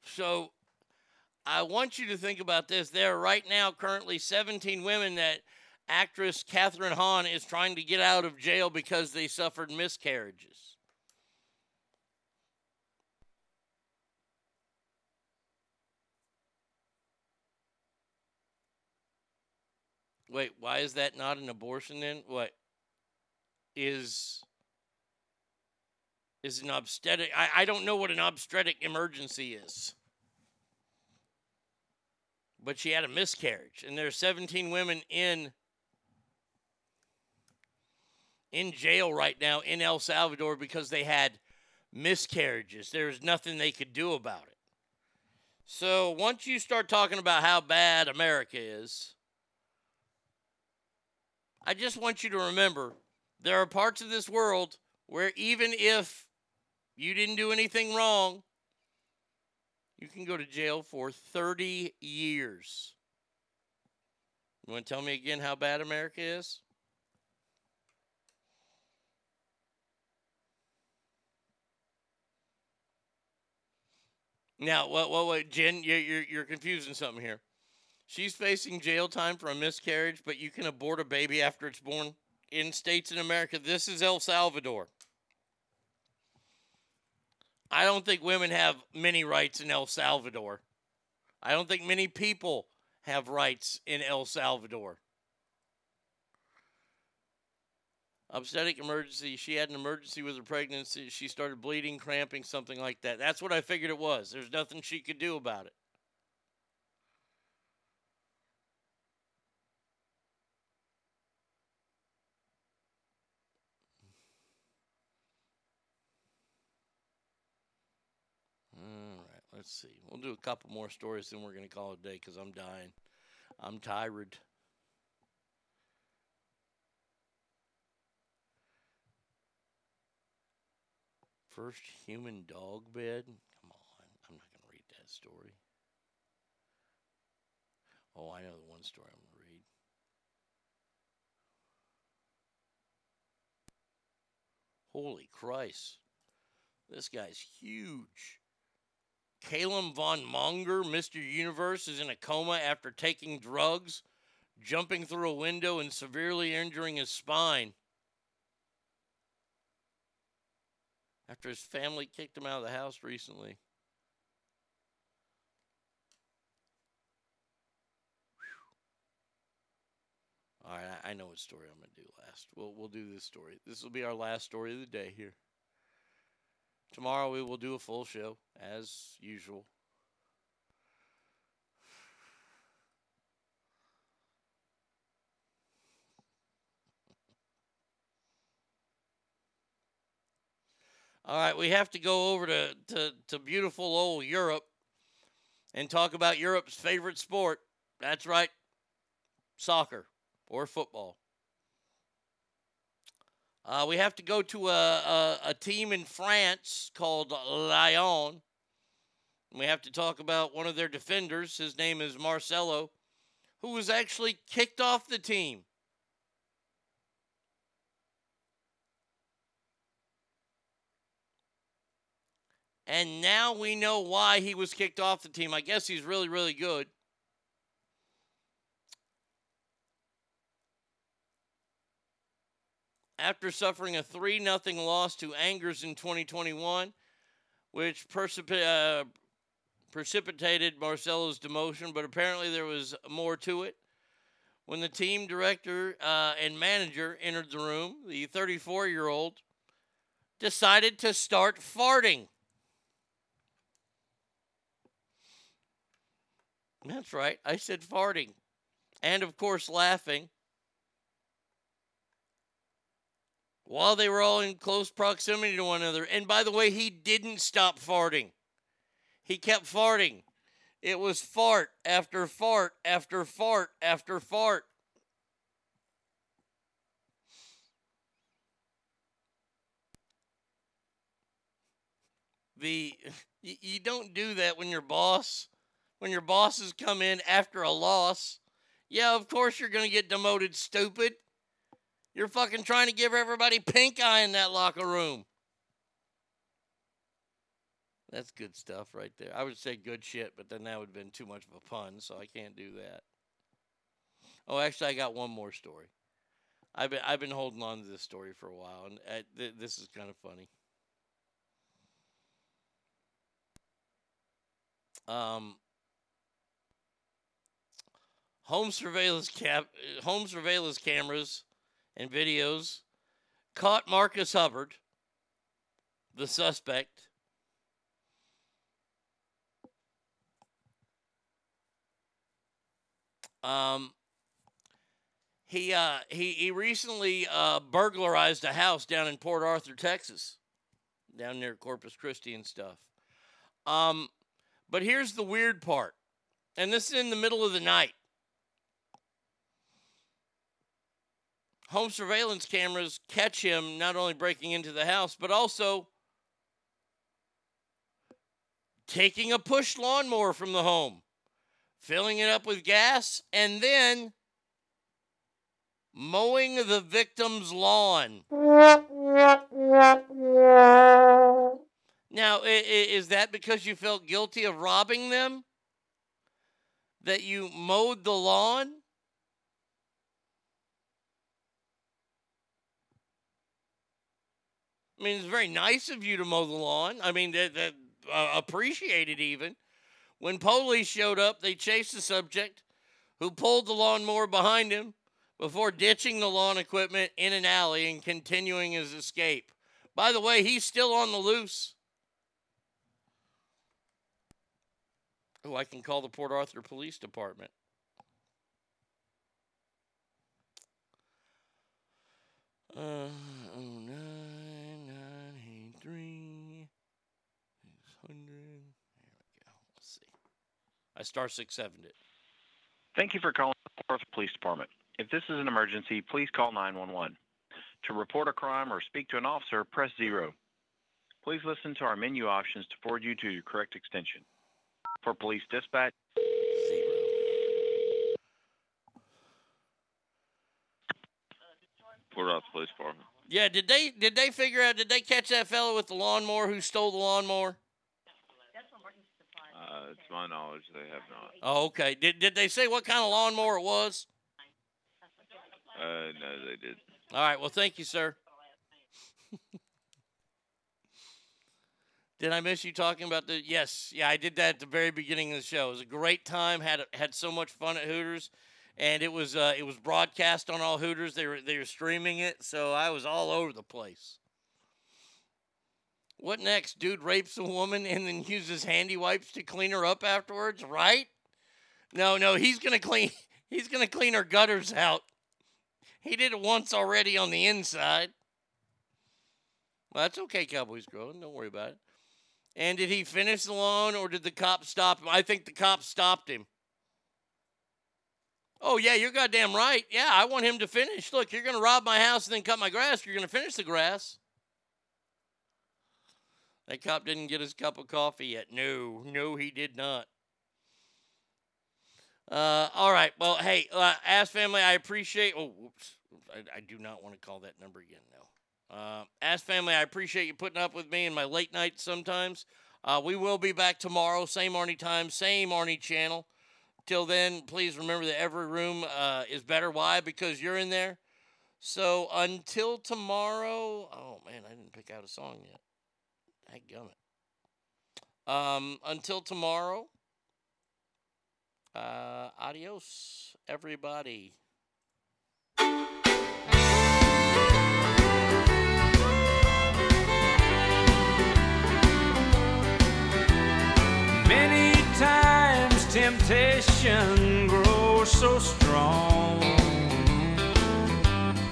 So I want you to think about this. There are right now currently 17 women that actress Catherine Hahn is trying to get out of jail because they suffered miscarriages. Wait, why is that not an abortion then? What is is an obstetric? I, I don't know what an obstetric emergency is but she had a miscarriage and there are 17 women in in jail right now in El Salvador because they had miscarriages. There's nothing they could do about it. So once you start talking about how bad America is, I just want you to remember there are parts of this world where even if you didn't do anything wrong, you can go to jail for 30 years. You want to tell me again how bad America is? Now, what, what, what, Jen, you're, you're, you're confusing something here. She's facing jail time for a miscarriage, but you can abort a baby after it's born in states in America. This is El Salvador. I don't think women have many rights in El Salvador. I don't think many people have rights in El Salvador. Obstetric emergency. She had an emergency with her pregnancy. She started bleeding, cramping, something like that. That's what I figured it was. There's nothing she could do about it. All right, let's see. We'll do a couple more stories, then we're going to call it a day because I'm dying. I'm tired. First human dog bed? Come on. I'm not going to read that story. Oh, I know the one story I'm going to read. Holy Christ. This guy's huge. Caleb von Moger, Mr. Universe, is in a coma after taking drugs, jumping through a window, and severely injuring his spine. After his family kicked him out of the house recently. All right, I know what story I'm going to do last. We'll, we'll do this story. This will be our last story of the day here. Tomorrow we will do a full show as usual. All right, we have to go over to, to, to beautiful old Europe and talk about Europe's favorite sport. That's right, soccer or football. Uh, we have to go to a, a, a team in France called Lyon. We have to talk about one of their defenders. His name is Marcelo, who was actually kicked off the team. And now we know why he was kicked off the team. I guess he's really, really good. after suffering a 3 0 loss to Angers in 2021, which precip- uh, precipitated Marcelo's demotion, but apparently there was more to it. When the team director uh, and manager entered the room, the 34 year old decided to start farting. That's right, I said farting. And of course, laughing. while they were all in close proximity to one another. And by the way, he didn't stop farting. He kept farting. It was fart after fart after fart after fart. The you, you don't do that when your boss when your bosses come in after a loss. Yeah, of course you're going to get demoted, stupid. You're fucking trying to give everybody pink eye in that locker room. That's good stuff right there. I would say good shit, but then that would have been too much of a pun, so I can't do that. Oh, actually, I got one more story. I've been I've been holding on to this story for a while, and uh, th- this is kind of funny. Um, home surveillance cap home surveillance cameras and videos caught Marcus Hubbard, the suspect, um, he uh, he he recently uh, burglarized a house down in Port Arthur, Texas, down near Corpus Christi and stuff. Um, but here's the weird part, and this is in the middle of the night. Home surveillance cameras catch him not only breaking into the house, but also taking a push lawnmower from the home, filling it up with gas, and then mowing the victim's lawn. Now, is that because you felt guilty of robbing them? That you mowed the lawn? I mean, it's very nice of you to mow the lawn. I mean, that, that uh, appreciated even. When police showed up, they chased the subject, who pulled the lawnmower behind him, before ditching the lawn equipment in an alley and continuing his escape. By the way, he's still on the loose. Oh, I can call the Port Arthur Police Department. Uh, oh, nine, nine, eight, three, six hundred. There we go. Let's see. I star six sevened it. Thank you for calling the Port Arthur Police Department. If this is an emergency, please call 911. To report a crime or speak to an officer, press zero. Please listen to our menu options to forward you to your correct extension. For police dispatch, Port Arthur Police Department. Yeah, did they did they figure out? Did they catch that fellow with the lawnmower who stole the lawnmower? Uh, to my knowledge, they have not. Oh, okay. Did did they say what kind of lawnmower it was? Uh, no, they did. All right. Well, thank you, sir. did I miss you talking about the? Yes. Yeah, I did that at the very beginning of the show. It was a great time. had had so much fun at Hooters, and it was uh, it was broadcast on all Hooters. They were they were streaming it, so I was all over the place. What next? Dude rapes a woman and then uses handy wipes to clean her up afterwards, right? No, no, he's gonna clean he's gonna clean her gutters out. He did it once already on the inside. Well, that's okay, Cowboys growing. Don't worry about it. And did he finish the lawn or did the cop stop him? I think the cop stopped him. Oh, yeah, you're goddamn right. Yeah, I want him to finish. Look, you're going to rob my house and then cut my grass. You're going to finish the grass. That cop didn't get his cup of coffee yet. No, no, he did not. Uh, all right. Well, hey, uh, Ask Family, I appreciate. Oh, whoops. I, I do not want to call that number again now. Uh, Ask Family, I appreciate you putting up with me in my late nights sometimes. Uh, we will be back tomorrow, same Arnie time, same Arnie channel. Till then, please remember that every room uh, is better. Why? Because you're in there. So until tomorrow, oh man, I didn't pick out a song yet. Dadgummit. Um, until tomorrow, uh, adios, everybody. Many times temptation grows so strong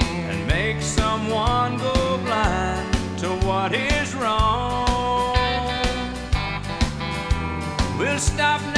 and makes someone go blind to what is wrong. Stop now